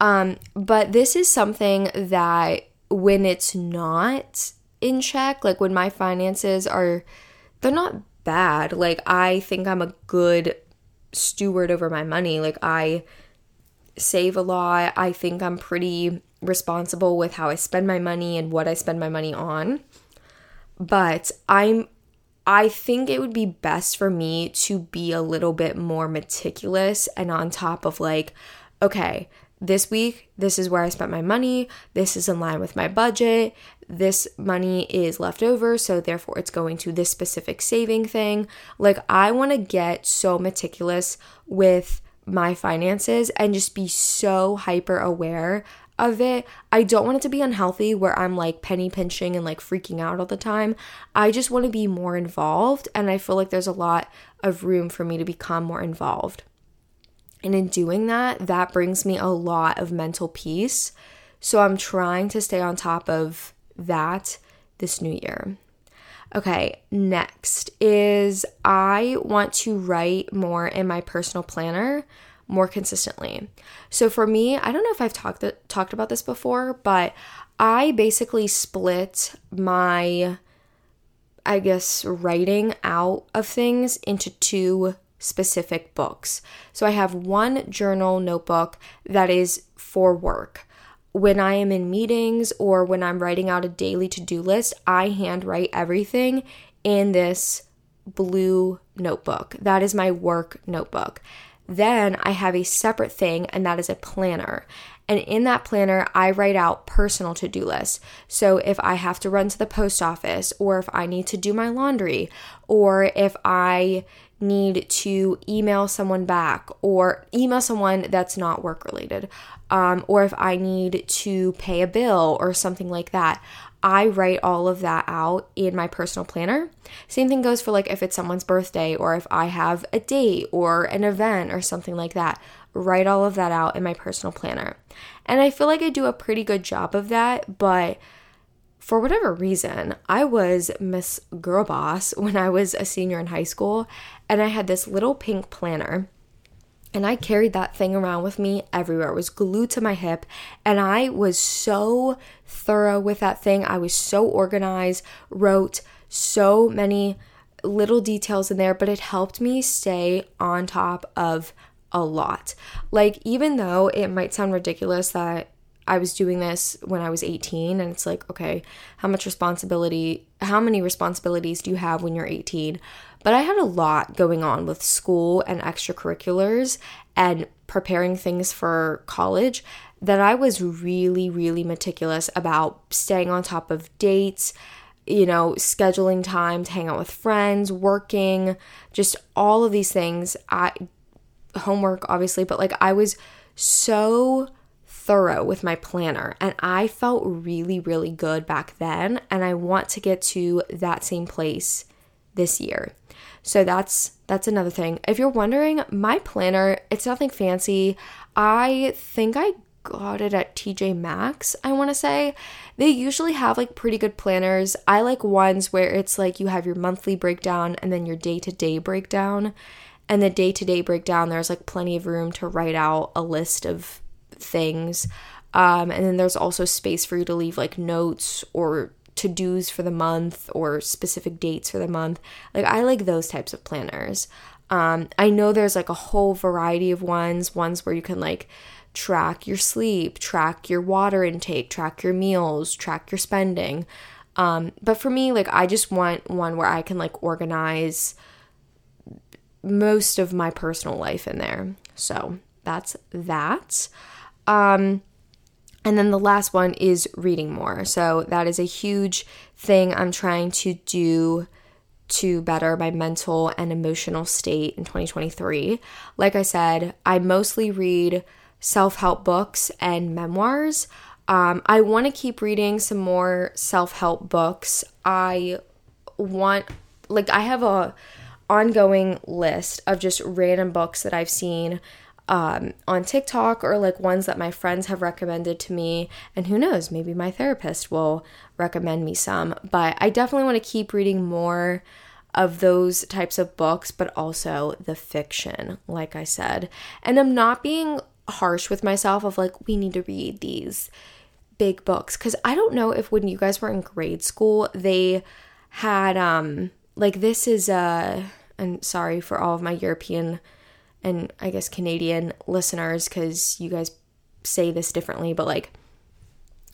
Um, but this is something that when it's not in check, like when my finances are, they're not bad. Like I think I'm a good steward over my money. Like I save a lot. I think I'm pretty responsible with how I spend my money and what I spend my money on. But I'm I think it would be best for me to be a little bit more meticulous and on top of like okay, this week, this is where I spent my money. This is in line with my budget. This money is left over, so therefore it's going to this specific saving thing. Like, I want to get so meticulous with my finances and just be so hyper aware of it. I don't want it to be unhealthy where I'm like penny pinching and like freaking out all the time. I just want to be more involved, and I feel like there's a lot of room for me to become more involved. And in doing that, that brings me a lot of mental peace. So I'm trying to stay on top of that this new year. Okay, next is I want to write more in my personal planner more consistently. So for me, I don't know if I've talked talked about this before, but I basically split my I guess writing out of things into two specific books. So I have one journal notebook that is for work. When I am in meetings or when I'm writing out a daily to do list, I handwrite everything in this blue notebook. That is my work notebook. Then I have a separate thing, and that is a planner. And in that planner, I write out personal to do lists. So if I have to run to the post office, or if I need to do my laundry, or if I need to email someone back, or email someone that's not work related, um, or if I need to pay a bill or something like that, I write all of that out in my personal planner. Same thing goes for like if it's someone's birthday or if I have a date or an event or something like that write all of that out in my personal planner. And I feel like I do a pretty good job of that, but for whatever reason, I was Miss Girl Boss when I was a senior in high school, and I had this little pink planner. And I carried that thing around with me everywhere. It was glued to my hip. And I was so thorough with that thing. I was so organized, wrote so many little details in there, but it helped me stay on top of a lot. Like, even though it might sound ridiculous that I was doing this when I was 18, and it's like, okay, how much responsibility, how many responsibilities do you have when you're 18? But I had a lot going on with school and extracurriculars and preparing things for college that I was really, really meticulous about staying on top of dates, you know, scheduling time to hang out with friends, working, just all of these things. I homework, obviously, but like I was so thorough with my planner and I felt really, really good back then. And I want to get to that same place this year. So that's that's another thing. If you're wondering, my planner, it's nothing fancy. I think I got it at TJ Maxx, I want to say. They usually have like pretty good planners. I like ones where it's like you have your monthly breakdown and then your day-to-day breakdown and the day to day breakdown, there's like plenty of room to write out a list of things. Um, and then there's also space for you to leave like notes or to dos for the month or specific dates for the month. Like, I like those types of planners. Um, I know there's like a whole variety of ones, ones where you can like track your sleep, track your water intake, track your meals, track your spending. Um, but for me, like, I just want one where I can like organize most of my personal life in there. So that's that. Um, and then the last one is reading more. So that is a huge thing I'm trying to do to better my mental and emotional state in 2023. Like I said, I mostly read self help books and memoirs. Um, I want to keep reading some more self help books. I want, like, I have a ongoing list of just random books that I've seen um, on TikTok or like ones that my friends have recommended to me. And who knows, maybe my therapist will recommend me some. But I definitely want to keep reading more of those types of books, but also the fiction, like I said. And I'm not being harsh with myself of like, we need to read these big books. Cause I don't know if when you guys were in grade school, they had, um, like, this is a and sorry for all of my European and I guess Canadian listeners because you guys say this differently, but like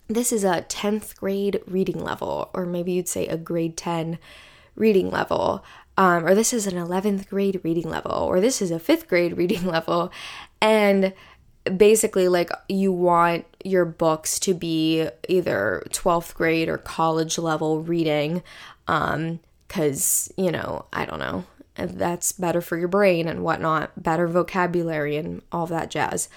this is a 10th grade reading level, or maybe you'd say a grade 10 reading level, um, or this is an 11th grade reading level, or this is a 5th grade reading level. And basically, like, you want your books to be either 12th grade or college level reading, um, because, you know, I don't know and that's better for your brain and whatnot, better vocabulary and all that jazz.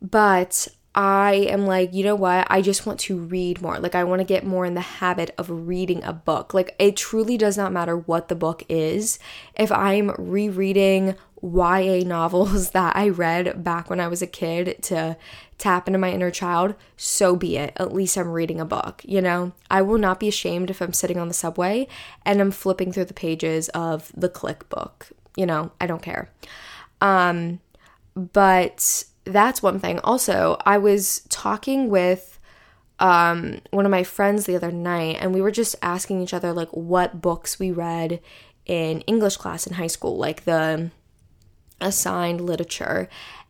But I am like, you know what? I just want to read more. Like, I want to get more in the habit of reading a book. Like, it truly does not matter what the book is. If I'm rereading YA novels that I read back when I was a kid to tap into my inner child, so be it. At least I'm reading a book, you know? I will not be ashamed if I'm sitting on the subway and I'm flipping through the pages of the Clique book. You know, I don't care. Um, but that's one thing. Also, I was talking with um, one of my friends the other night, and we were just asking each other, like, what books we read in English class in high school, like the assigned literature.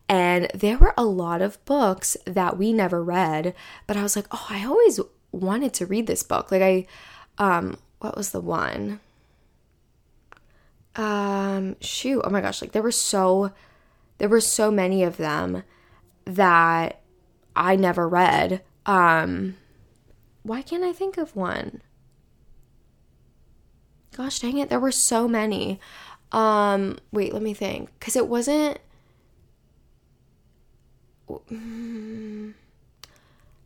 And there were a lot of books that we never read, but I was like, oh, I always wanted to read this book. Like, I, um, what was the one? Um, shoot, oh my gosh, like there were so, there were so many of them that I never read. Um, why can't I think of one? Gosh dang it, there were so many. Um, wait, let me think. Because it wasn't. Mm-hmm.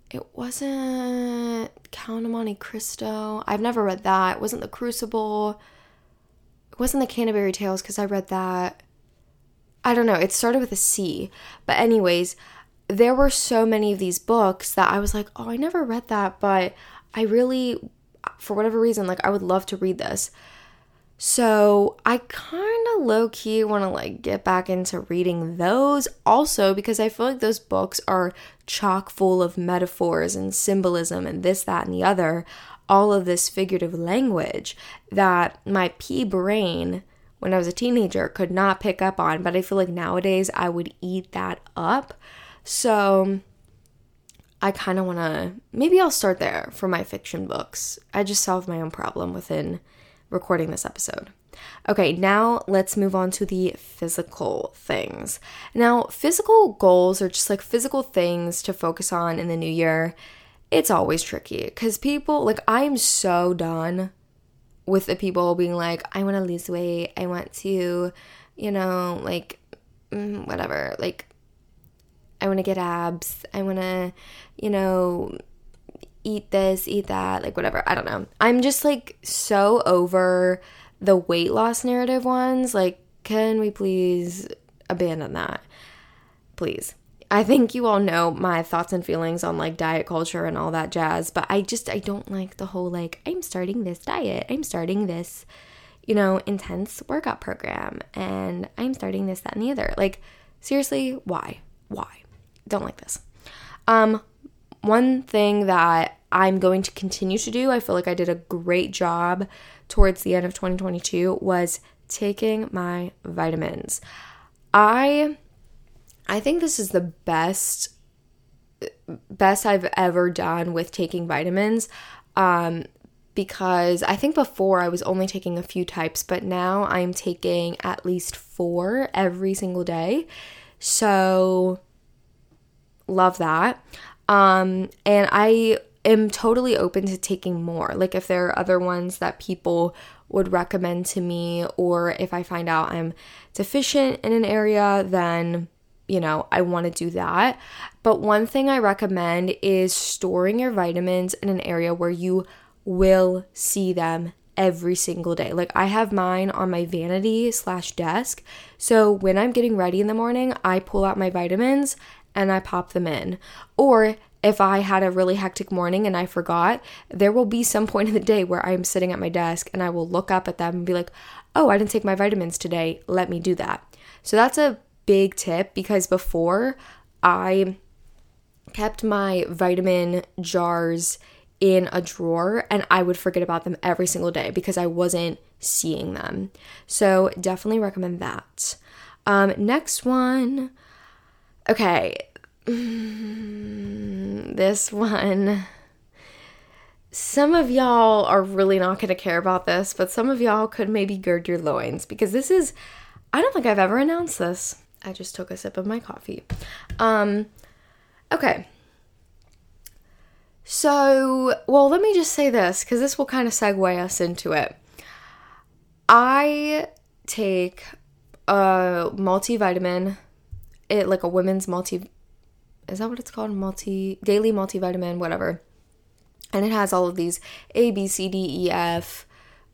It wasn't Count of Monte Cristo. I've never read that. It wasn't The Crucible. It wasn't The Canterbury Tales because I read that. I don't know. It started with a C. But, anyways, there were so many of these books that I was like, oh, I never read that, but I really, for whatever reason, like, I would love to read this. So I kind of low key want to like get back into reading those also because I feel like those books are chock full of metaphors and symbolism and this, that, and the other. All of this figurative language that my pea brain when I was a teenager could not pick up on, but I feel like nowadays I would eat that up. So I kind of want to maybe I'll start there for my fiction books. I just solved my own problem within recording this episode. Okay, now let's move on to the physical things. Now, physical goals are just like physical things to focus on in the new year. It's always tricky because people, like, I am so done with the people being like, I want to lose weight. I want to, you know, like, mm, whatever. Like, I want to get abs. I want to, you know, eat this, eat that, like whatever. I don't know. I'm just like so over the weight loss narrative ones. Like, can we please abandon that? Please. I think you all know my thoughts and feelings on like diet culture and all that jazz, but I just I don't like the whole like I'm starting this diet. I'm starting this, you know, intense workout program and I'm starting this that and the other. Like seriously, why? Why? Don't like this. Um one thing that I'm going to continue to do, I feel like I did a great job towards the end of 2022 was taking my vitamins. I I think this is the best best I've ever done with taking vitamins. Um because I think before I was only taking a few types, but now I'm taking at least 4 every single day. So love that. Um, and I am totally open to taking more. Like if there are other ones that people would recommend to me, or if I find out I'm deficient in an area, then you know, I want to do that. But one thing I recommend is storing your vitamins in an area where you will see them every single day. Like I have mine on my vanity slash desk. So when I'm getting ready in the morning, I pull out my vitamins and I pop them in. Or if I had a really hectic morning and I forgot, there will be some point in the day where I'm sitting at my desk and I will look up at them and be like, oh, I didn't take my vitamins today. Let me do that. So that's a big tip because before I kept my vitamin jars in a drawer and I would forget about them every single day because I wasn't seeing them. So definitely recommend that. Um, next one Okay. this one. Some of y'all are really not going to care about this, but some of y'all could maybe gird your loins because this is I don't think I've ever announced this. I just took a sip of my coffee. Um okay. So, well, let me just say this because this will kind of segue us into it. I take a multivitamin it like a women's multi is that what it's called? Multi daily multivitamin, whatever. And it has all of these A, B, C, D, E, F,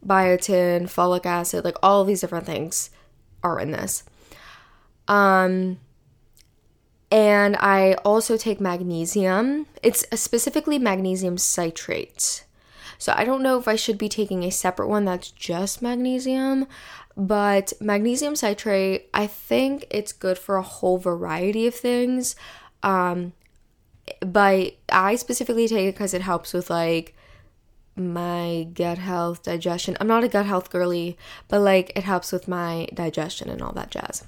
biotin, folic acid, like all these different things are in this. Um and I also take magnesium. It's specifically magnesium citrate. So I don't know if I should be taking a separate one that's just magnesium, but magnesium citrate, I think it's good for a whole variety of things. Um, but I specifically take it because it helps with like my gut health, digestion. I'm not a gut health girly, but like it helps with my digestion and all that jazz.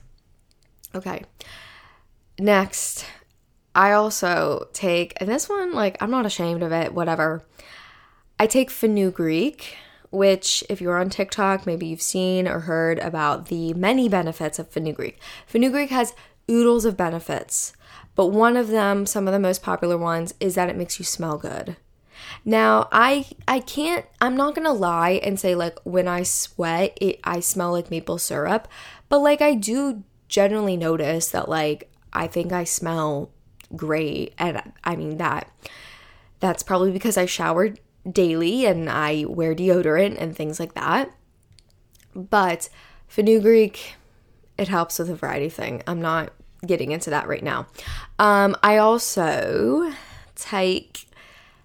Okay. Next, I also take, and this one, like, I'm not ashamed of it, whatever. I take fenugreek, which, if you're on TikTok, maybe you've seen or heard about the many benefits of fenugreek. Fenugreek has oodles of benefits, but one of them, some of the most popular ones, is that it makes you smell good. Now, I I can't I'm not going to lie and say like when I sweat, it I smell like maple syrup, but like I do generally notice that like I think I smell great and I mean that that's probably because I showered daily and I wear deodorant and things like that. But fenugreek it helps with a variety of things. I'm not getting into that right now. Um, I also take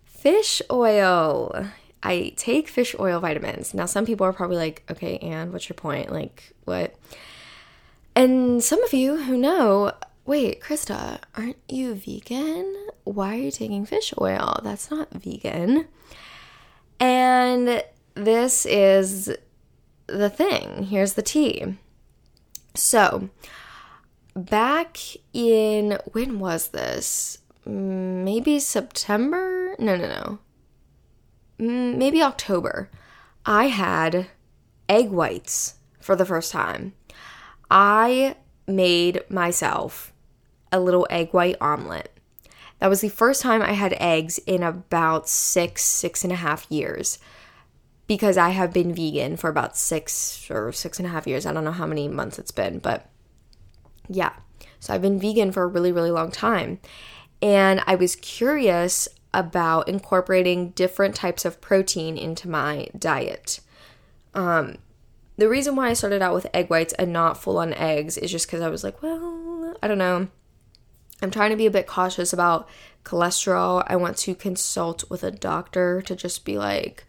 fish oil. I take fish oil vitamins. Now, some people are probably like, okay, and what's your point? Like, what? And some of you who know, wait, Krista, aren't you vegan? Why are you taking fish oil? That's not vegan. And this is the thing. Here's the tea. So, back in, when was this? maybe September. No, no, no. Maybe October. I had egg whites for the first time. I made myself a little egg white omelet. That was the first time I had eggs in about six, six and a half years because I have been vegan for about six or six and a half years. I don't know how many months it's been, but yeah. So I've been vegan for a really, really long time. And I was curious about incorporating different types of protein into my diet. Um, the reason why I started out with egg whites and not full on eggs is just because I was like, well, I don't know. I'm trying to be a bit cautious about cholesterol. I want to consult with a doctor to just be like,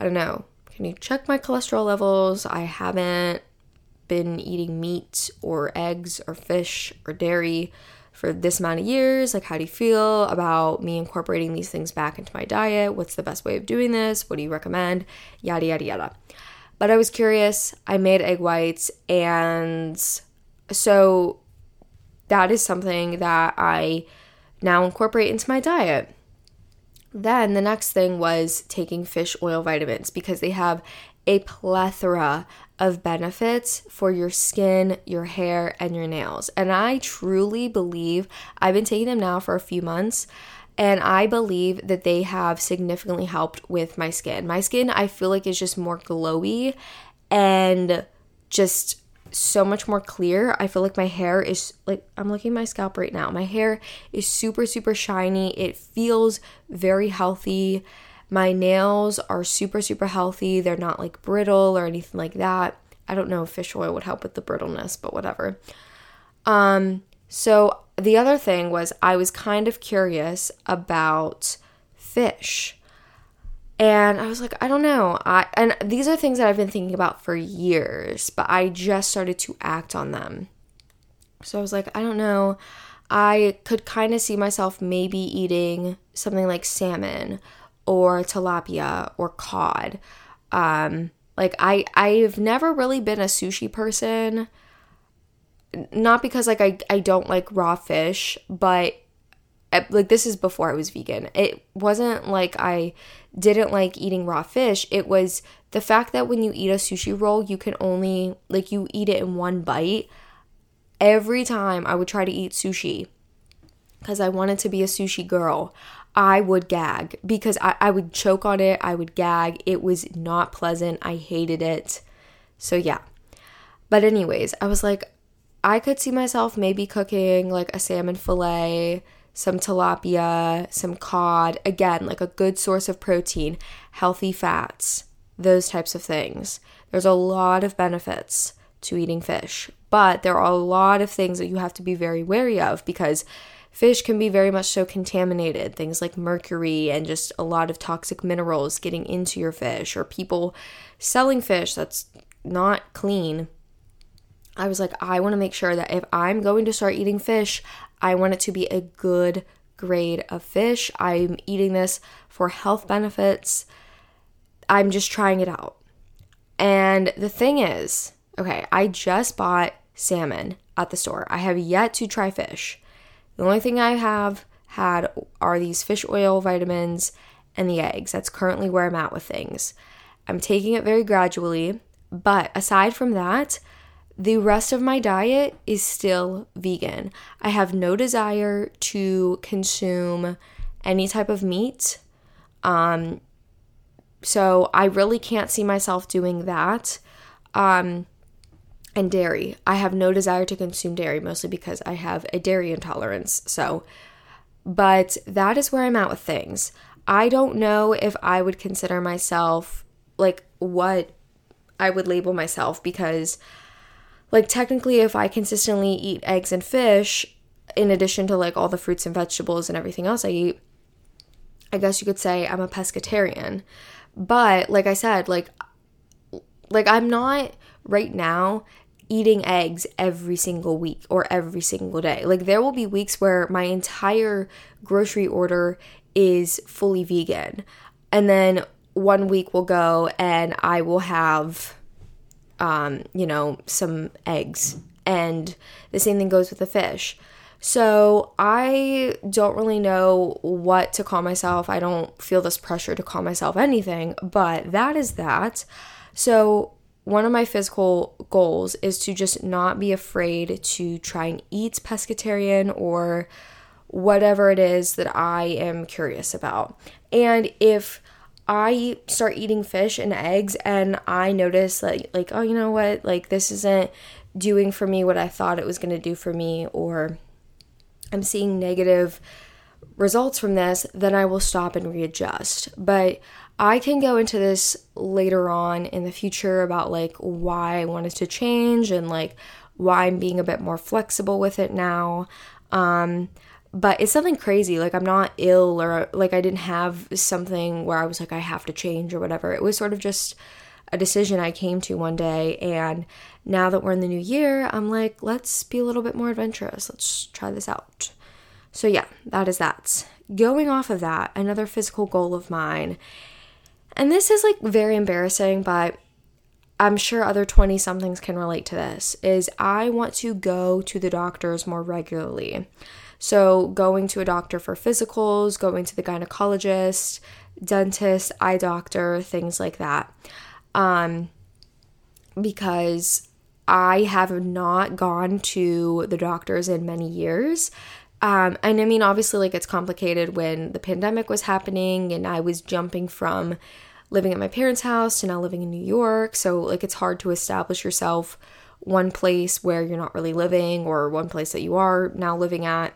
I don't know, can you check my cholesterol levels? I haven't been eating meat or eggs or fish or dairy for this amount of years. Like, how do you feel about me incorporating these things back into my diet? What's the best way of doing this? What do you recommend? Yada, yada, yada. But I was curious. I made egg whites, and so that is something that I now incorporate into my diet. Then the next thing was taking fish oil vitamins because they have a plethora of benefits for your skin, your hair, and your nails. And I truly believe I've been taking them now for a few months. And I believe that they have significantly helped with my skin. My skin, I feel like, is just more glowy and just so much more clear. I feel like my hair is like, I'm looking my scalp right now. My hair is super, super shiny. It feels very healthy. My nails are super, super healthy. They're not like brittle or anything like that. I don't know if fish oil would help with the brittleness, but whatever. Um, so the other thing was I was kind of curious about fish. And I was like, I don't know. I and these are things that I've been thinking about for years, but I just started to act on them. So I was like, I don't know. I could kind of see myself maybe eating something like salmon or tilapia or cod. Um, like I I've never really been a sushi person. Not because like I I don't like raw fish, but like this is before I was vegan. It wasn't like I didn't like eating raw fish. It was the fact that when you eat a sushi roll, you can only like you eat it in one bite. Every time I would try to eat sushi because I wanted to be a sushi girl, I would gag because I, I would choke on it. I would gag. It was not pleasant. I hated it. So, yeah. But, anyways, I was like, I could see myself maybe cooking like a salmon fillet, some tilapia, some cod. Again, like a good source of protein, healthy fats, those types of things. There's a lot of benefits to eating fish, but there are a lot of things that you have to be very wary of because fish can be very much so contaminated. Things like mercury and just a lot of toxic minerals getting into your fish, or people selling fish that's not clean. I was like, I want to make sure that if I'm going to start eating fish, I want it to be a good grade of fish. I'm eating this for health benefits. I'm just trying it out. And the thing is, okay, I just bought salmon. at the store. I have yet to try fish. The only thing I have had are these fish oil vitamins and the eggs. That's currently where I'm at with things. I'm taking it very gradually, but aside from that, the rest of my diet is still vegan. I have no desire to consume any type of meat. Um, so I really can't see myself doing that. Um, and dairy. I have no desire to consume dairy, mostly because I have a dairy intolerance. So, but that is where I'm at with things. I don't know if I would consider myself like what I would label myself because, like, technically, if I consistently eat eggs and fish, in addition to like all the fruits and vegetables and everything else I eat, I guess you could say I'm a pescatarian. But like I said, like like I'm not right now eating eggs every single week or every single day. Like there will be weeks where my entire grocery order is fully vegan. And then one week will go and I will have um, you know, some eggs. And the same thing goes with the fish. So I don't really know what to call myself. I don't feel this pressure to call myself anything, but that is that. So one of my physical goals is to just not be afraid to try and eat pescatarian or whatever it is that I am curious about. And if I start eating fish and eggs and I notice like like oh you know what like this isn't doing for me what I thought it was going to do for me or I'm seeing negative results from this, then I will stop and readjust. But I can go into this later on in the future about like why I wanted to change and like why I'm being a bit more flexible with it now. Um, but it's something crazy. Like I'm not ill or like I didn't have something where I was like I have to change or whatever. It was sort of just a decision I came to one day and now that we're in the new year, I'm like, let's be a little bit more adventurous. Let's try this out. So, yeah, that is that. Going off of that, another physical goal of mine, and this is like very embarrassing, but I'm sure other 20 somethings can relate to this, is I want to go to the doctors more regularly. So, going to a doctor for physicals, going to the gynecologist, dentist, eye doctor, things like that. Um, because I have not gone to the doctors in many years. Um, and I mean, obviously, like it's complicated when the pandemic was happening and I was jumping from living at my parents' house to now living in New York. So, like, it's hard to establish yourself one place where you're not really living or one place that you are now living at.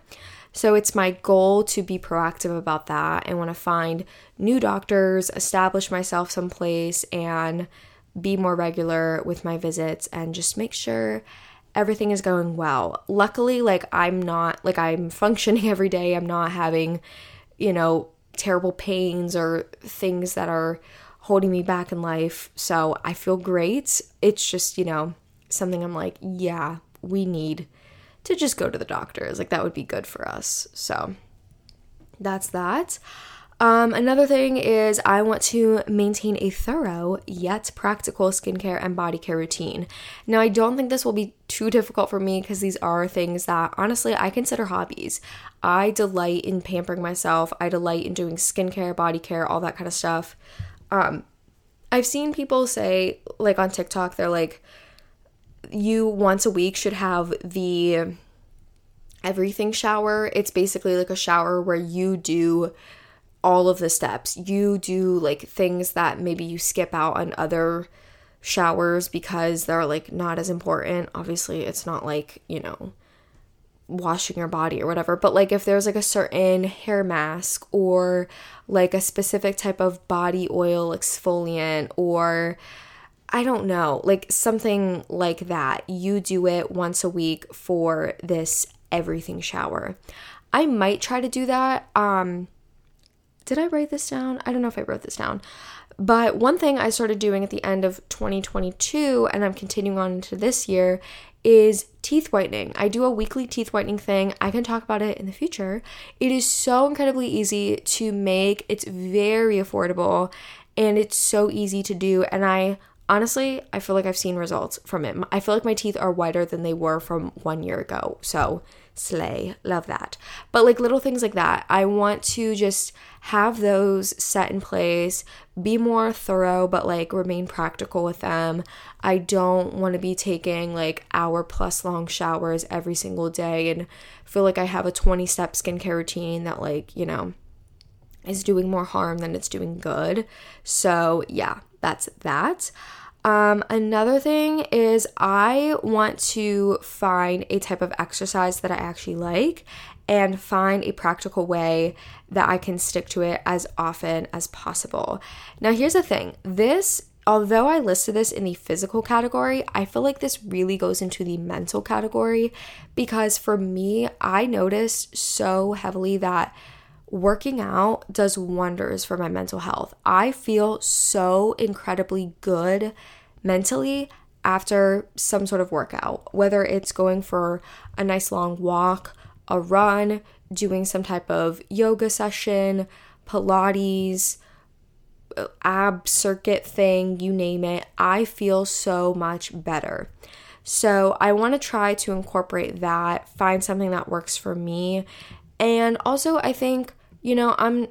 So, it's my goal to be proactive about that. and want to find new doctors, establish myself someplace, and be more regular with my visits and just make sure everything is going well. Luckily, like I'm not like I'm functioning every day. I'm not having, you know, terrible pains or things that are holding me back in life. So I feel great. It's just, you know, something I'm like, yeah, we need to just go to the doctors. Like that would be good for us. So that's that. Um, another thing is I want to maintain a thorough yet practical skincare and body care routine. Now, I don't think this will be too difficult for me because these are things that honestly I consider hobbies. I delight in pampering myself, I delight in doing skincare, body care, all that kind of stuff. Um, I've seen people say, like on TikTok, they're like, you once a week should have the everything shower. It's basically like a shower where you do all of the steps. You do like things that maybe you skip out on other showers because they're like not as important. Obviously, it's not like, you know, washing your body or whatever, but like if there's like a certain hair mask or like a specific type of body oil exfoliant or I don't know, like something like that, you do it once a week for this everything shower. I might try to do that. Um did I write this down? I don't know if I wrote this down. But one thing I started doing at the end of 2022 and I'm continuing on into this year is teeth whitening. I do a weekly teeth whitening thing. I can talk about it in the future. It is so incredibly easy to make. It's very affordable and it's so easy to do and I honestly, I feel like I've seen results from it. I feel like my teeth are whiter than they were from one year ago. So, slay, love that. But like little things like that, I want to just have those set in place, be more thorough, but like remain practical with them. I don't want to be taking like hour plus long showers every single day and feel like I have a 20 step skincare routine that, like, you know, is doing more harm than it's doing good. So, yeah, that's that. Um, another thing is, I want to find a type of exercise that I actually like and find a practical way that I can stick to it as often as possible. Now, here's the thing this, although I listed this in the physical category, I feel like this really goes into the mental category because for me, I noticed so heavily that working out does wonders for my mental health. I feel so incredibly good mentally after some sort of workout, whether it's going for a nice long walk, a run, doing some type of yoga session, Pilates, ab circuit thing, you name it. I feel so much better. So, I want to try to incorporate that, find something that works for me. And also, I think you know, I'm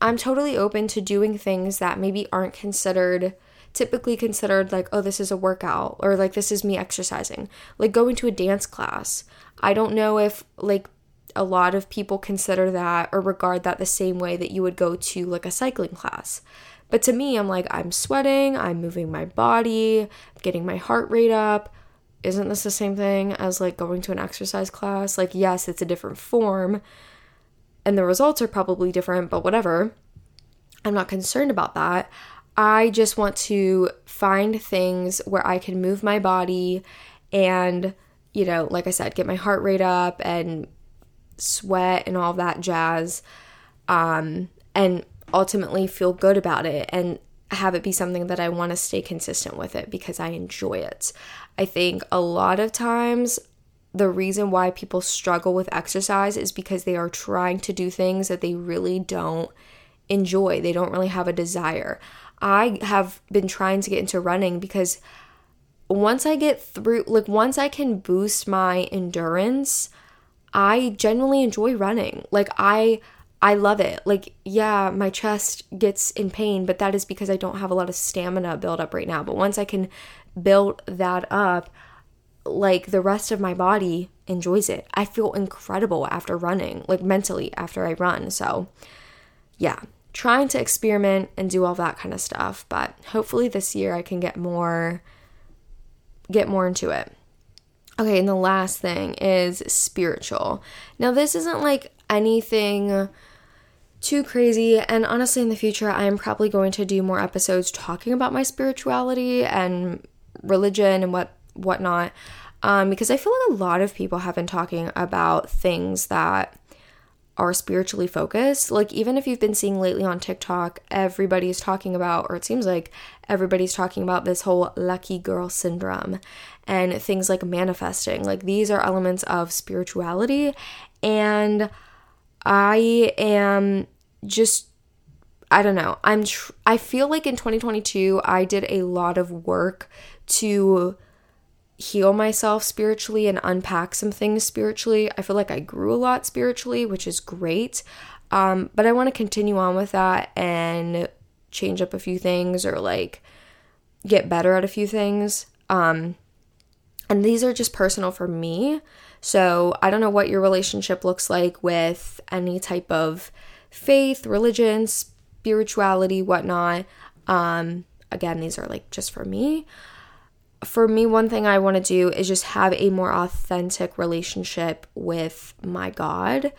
I'm totally open to doing things that maybe aren't considered typically considered like oh this is a workout or like this is me exercising. Like going to a dance class. I don't know if like a lot of people consider that or regard that the same way that you would go to like a cycling class. But to me, I'm like, I'm sweating, I'm moving my body, getting my heart rate up. Isn't this the same thing as like going to an exercise class? Like, yes, it's a different form, and the results are probably different, but whatever. I'm not concerned about that. I just want to find things where I can move my body and, you know, like I said, get my heart rate up and sweat and all that jazz. Um, and ultimately feel good about it and have it be something that I want to stay consistent with it because I enjoy it. I think a lot of times the reason why people struggle with exercise is because they are trying to do things that they really don't enjoy. They don't really have a desire. I have been trying to get into running because once I get through, like, once I can boost my endurance, I genuinely enjoy running. Like, I. I love it. Like, yeah, my chest gets in pain, but that is because I don't have a lot of stamina built up right now. But once I can build that up, like the rest of my body enjoys it. I feel incredible after running, like mentally after I run. So, yeah, trying to experiment and do all that kind of stuff, but hopefully this year I can get more get more into it. Okay, and the last thing is spiritual. Now, this isn't like anything too crazy, and honestly, in the future, I am probably going to do more episodes talking about my spirituality and religion and what whatnot. Um, because I feel like a lot of people have been talking about things that are spiritually focused. Like, even if you've been seeing lately on TikTok, everybody's talking about, or it seems like everybody's talking about this whole lucky girl syndrome and things like manifesting. Like, these are elements of spirituality. And I am just I don't know. I'm tr- I feel like in 2022 I did a lot of work to heal myself spiritually and unpack some things spiritually. I feel like I grew a lot spiritually, which is great. Um, but I want to continue on with that and change up a few things or like get better at a few things. Um, and these are just personal for me. So I don't know what your relationship looks like with any type of faith, religion, spirituality, whatnot. Um, again, these are like just for me for me, one thing I want to do is just have a more authentic relationship with my God.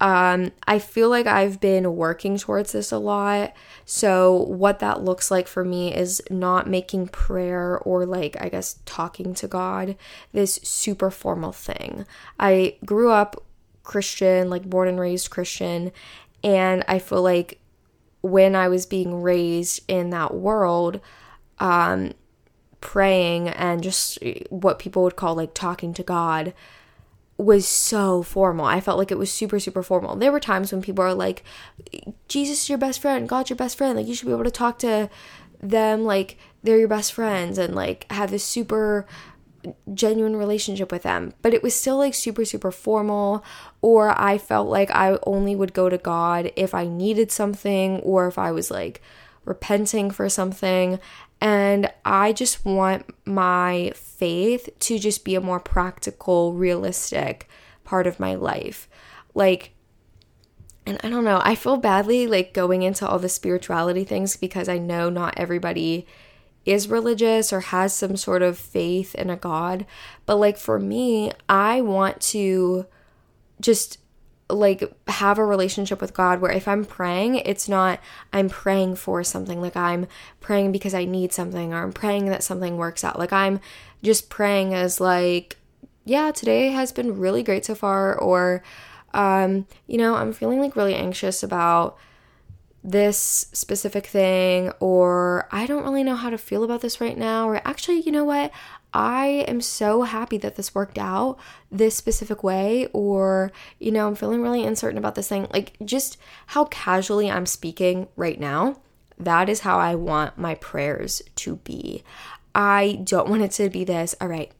Um, I feel like I've been working towards this a lot. So, what that looks like for me is not making prayer or, like, I guess, talking to God this super formal thing. I grew up Christian, like, born and raised Christian, and I feel like when I was being raised in that world, um, praying and just eh, what people would call like talking to God was so formal. I felt like it was super, super formal. There were times when people are like, Jesus is your best friend, God's your best friend. Like, you should be able to talk to them like they're your best friends and like have this super genuine relationship with them, but it was still like super, super formal. Or I felt like I only would go to God if I needed something or if I was like repenting for something. And I just want my faith to just be a more practical, realistic part of my life. Like, and I don't know, I feel badly like going into all the spirituality things because I know not everybody is religious or has some sort of faith in a God. But like for me, I want to just like have a relationship with God where if I'm praying, it's not I'm praying for something, like I'm praying because I need something or I'm praying that something works out. Like I'm just praying as like, yeah, today has been really great so far or um, you know, I'm feeling like really anxious about this specific thing, or I don't really know how to feel about this right now, or actually, you know what? I am so happy that this worked out this specific way, or, you know, I'm feeling really uncertain about this thing. Like, just how casually I'm speaking right now, that is how I want my prayers to be. I don't want it to be this, all right,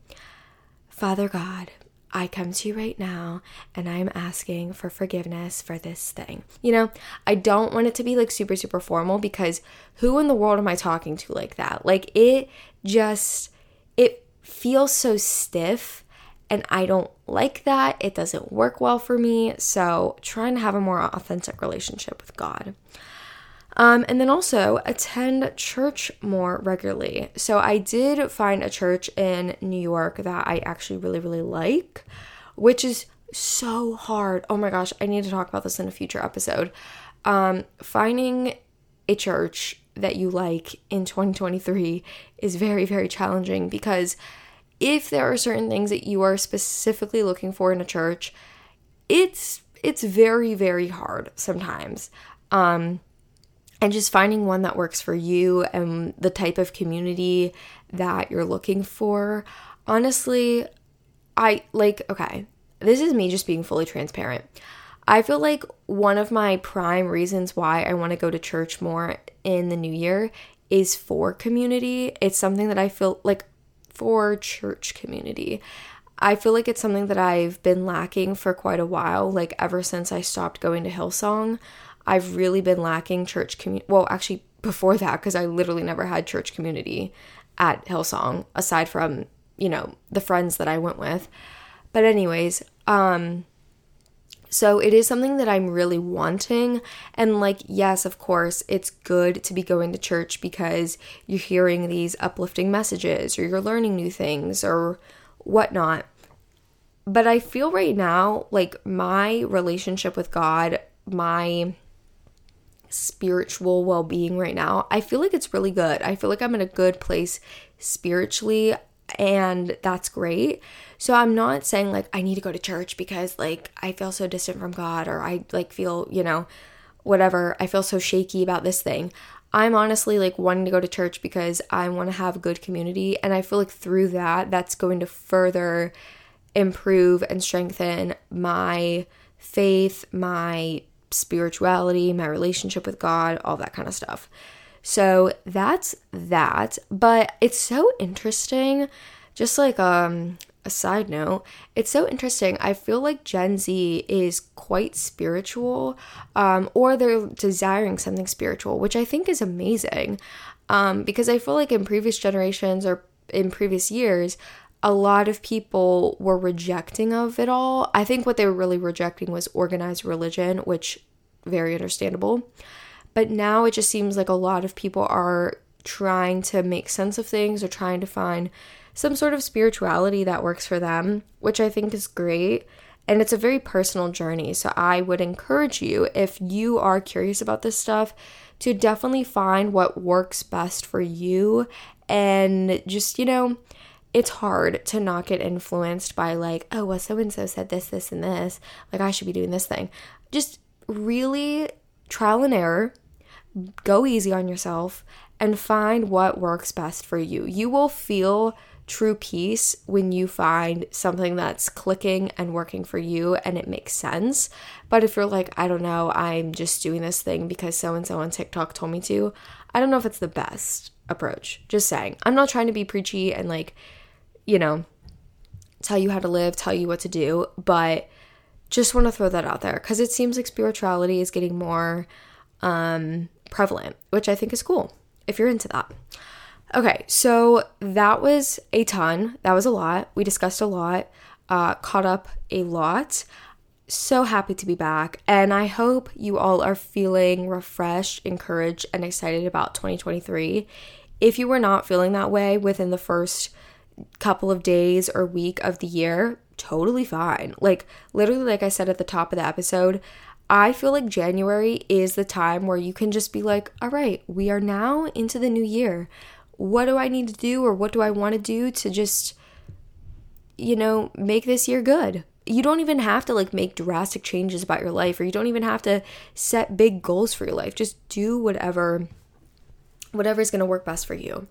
Father God, I come to you right now and I'm asking for forgiveness for this thing. You know, I don't want it to be like super, super formal because who in the world am I talking to like that? Like it just, it feels so stiff and I don't like that. It doesn't work well for me. So trying to have a more authentic relationship with God. Um, and then also attend church more regularly. So I did find a church in New York that I actually really, really like, which is so hard. Oh my gosh, I need to talk about this in a future episode. Um, finding a church that you like in 2023 is very, very challenging because if there are certain things that you are specifically looking for in a church, it's it's very, very hard sometimes. Um, and just finding one that works for you and the type of community that you're looking for. Honestly, I like, okay, this is me just being fully transparent. I feel like one of my prime reasons why I want to go to church more in the new year is for community. It's something that I feel like for church community. I feel like it's something that I've been lacking for quite a while, like ever since I stopped going to Hillsong. I've really been lacking church community. Well, actually, before that, because I literally never had church community at Hillsong aside from, you know, the friends that I went with. But, anyways, um, so it is something that I'm really wanting. And, like, yes, of course, it's good to be going to church because you're hearing these uplifting messages or you're learning new things or whatnot. But I feel right now like my relationship with God, my spiritual well being right now, I feel like it's really good. I feel like I'm in a good place spiritually, and that's great. So I'm not saying like I need to go to church because like I feel so distant from God or I like feel, you know, whatever, I feel so shaky about this thing. I'm honestly like wanting to go to church because I want to have good community and I feel like through that that's going to further improve and strengthen my faith, my spirituality, my relationship with God, all that kind of stuff. So that's that. But it's so interesting. Just like um, a side note, it's so interesting. I feel like Gen Z is quite spiritual, um, or they're desiring something spiritual, which I think is amazing. Um, because I feel like in previous generations or in previous years, a lot of people were rejecting of it all. I think what they were really rejecting was organized religion, which very understandable. But now it just seems like a lot of people are trying to make sense of things or trying to find some sort of spirituality that works for them, which I think is great. And it's a very personal journey. So I would encourage you, if you are curious about this stuff, to definitely find what works best for you and just, you know, it's hard to not get influenced by like, oh, well, so and so said this, this, and this. Like, I should be doing this thing. Just really trial and error, go easy on yourself, and find what works best for you. You will feel true peace when you find something that's clicking and working for you and it makes sense. But if you're like, I don't know, I'm just doing this thing because so and so on TikTok told me to, I don't know if it's the best approach. Just saying. I'm not trying to be preachy and like, you know, tell you how to live, tell you what to do, but just want to throw that out there because it seems like spirituality is getting more um, prevalent, which I think is cool if you're into that. Okay, so that was a ton. That was a lot. We discussed a lot, uh, caught up a lot. So happy to be back. And I hope you all are feeling refreshed, encouraged, and excited about 2023. If you were not feeling that way within the first couple of days or week of the year, totally fine. Like, literally, like I said at the top of the episode, I feel like January is the time where you can just be like, all right, we are now into the new year. What do I need to do or what do I want to do to just, you know, make this year good? You don't even have to like make drastic changes about your life or you don't even have to set big goals for your life. Just do whatever whatever is going to work best for you.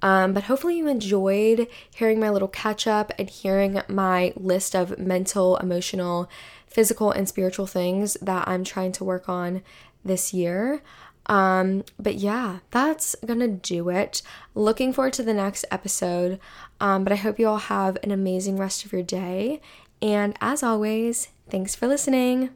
Um, but hopefully, you enjoyed hearing my little catch up and hearing my list of mental, emotional, physical, and spiritual things that I'm trying to work on this year. Um, but yeah, that's gonna do it. Looking forward to the next episode. Um, but I hope you all have an amazing rest of your day. And as always, thanks for listening.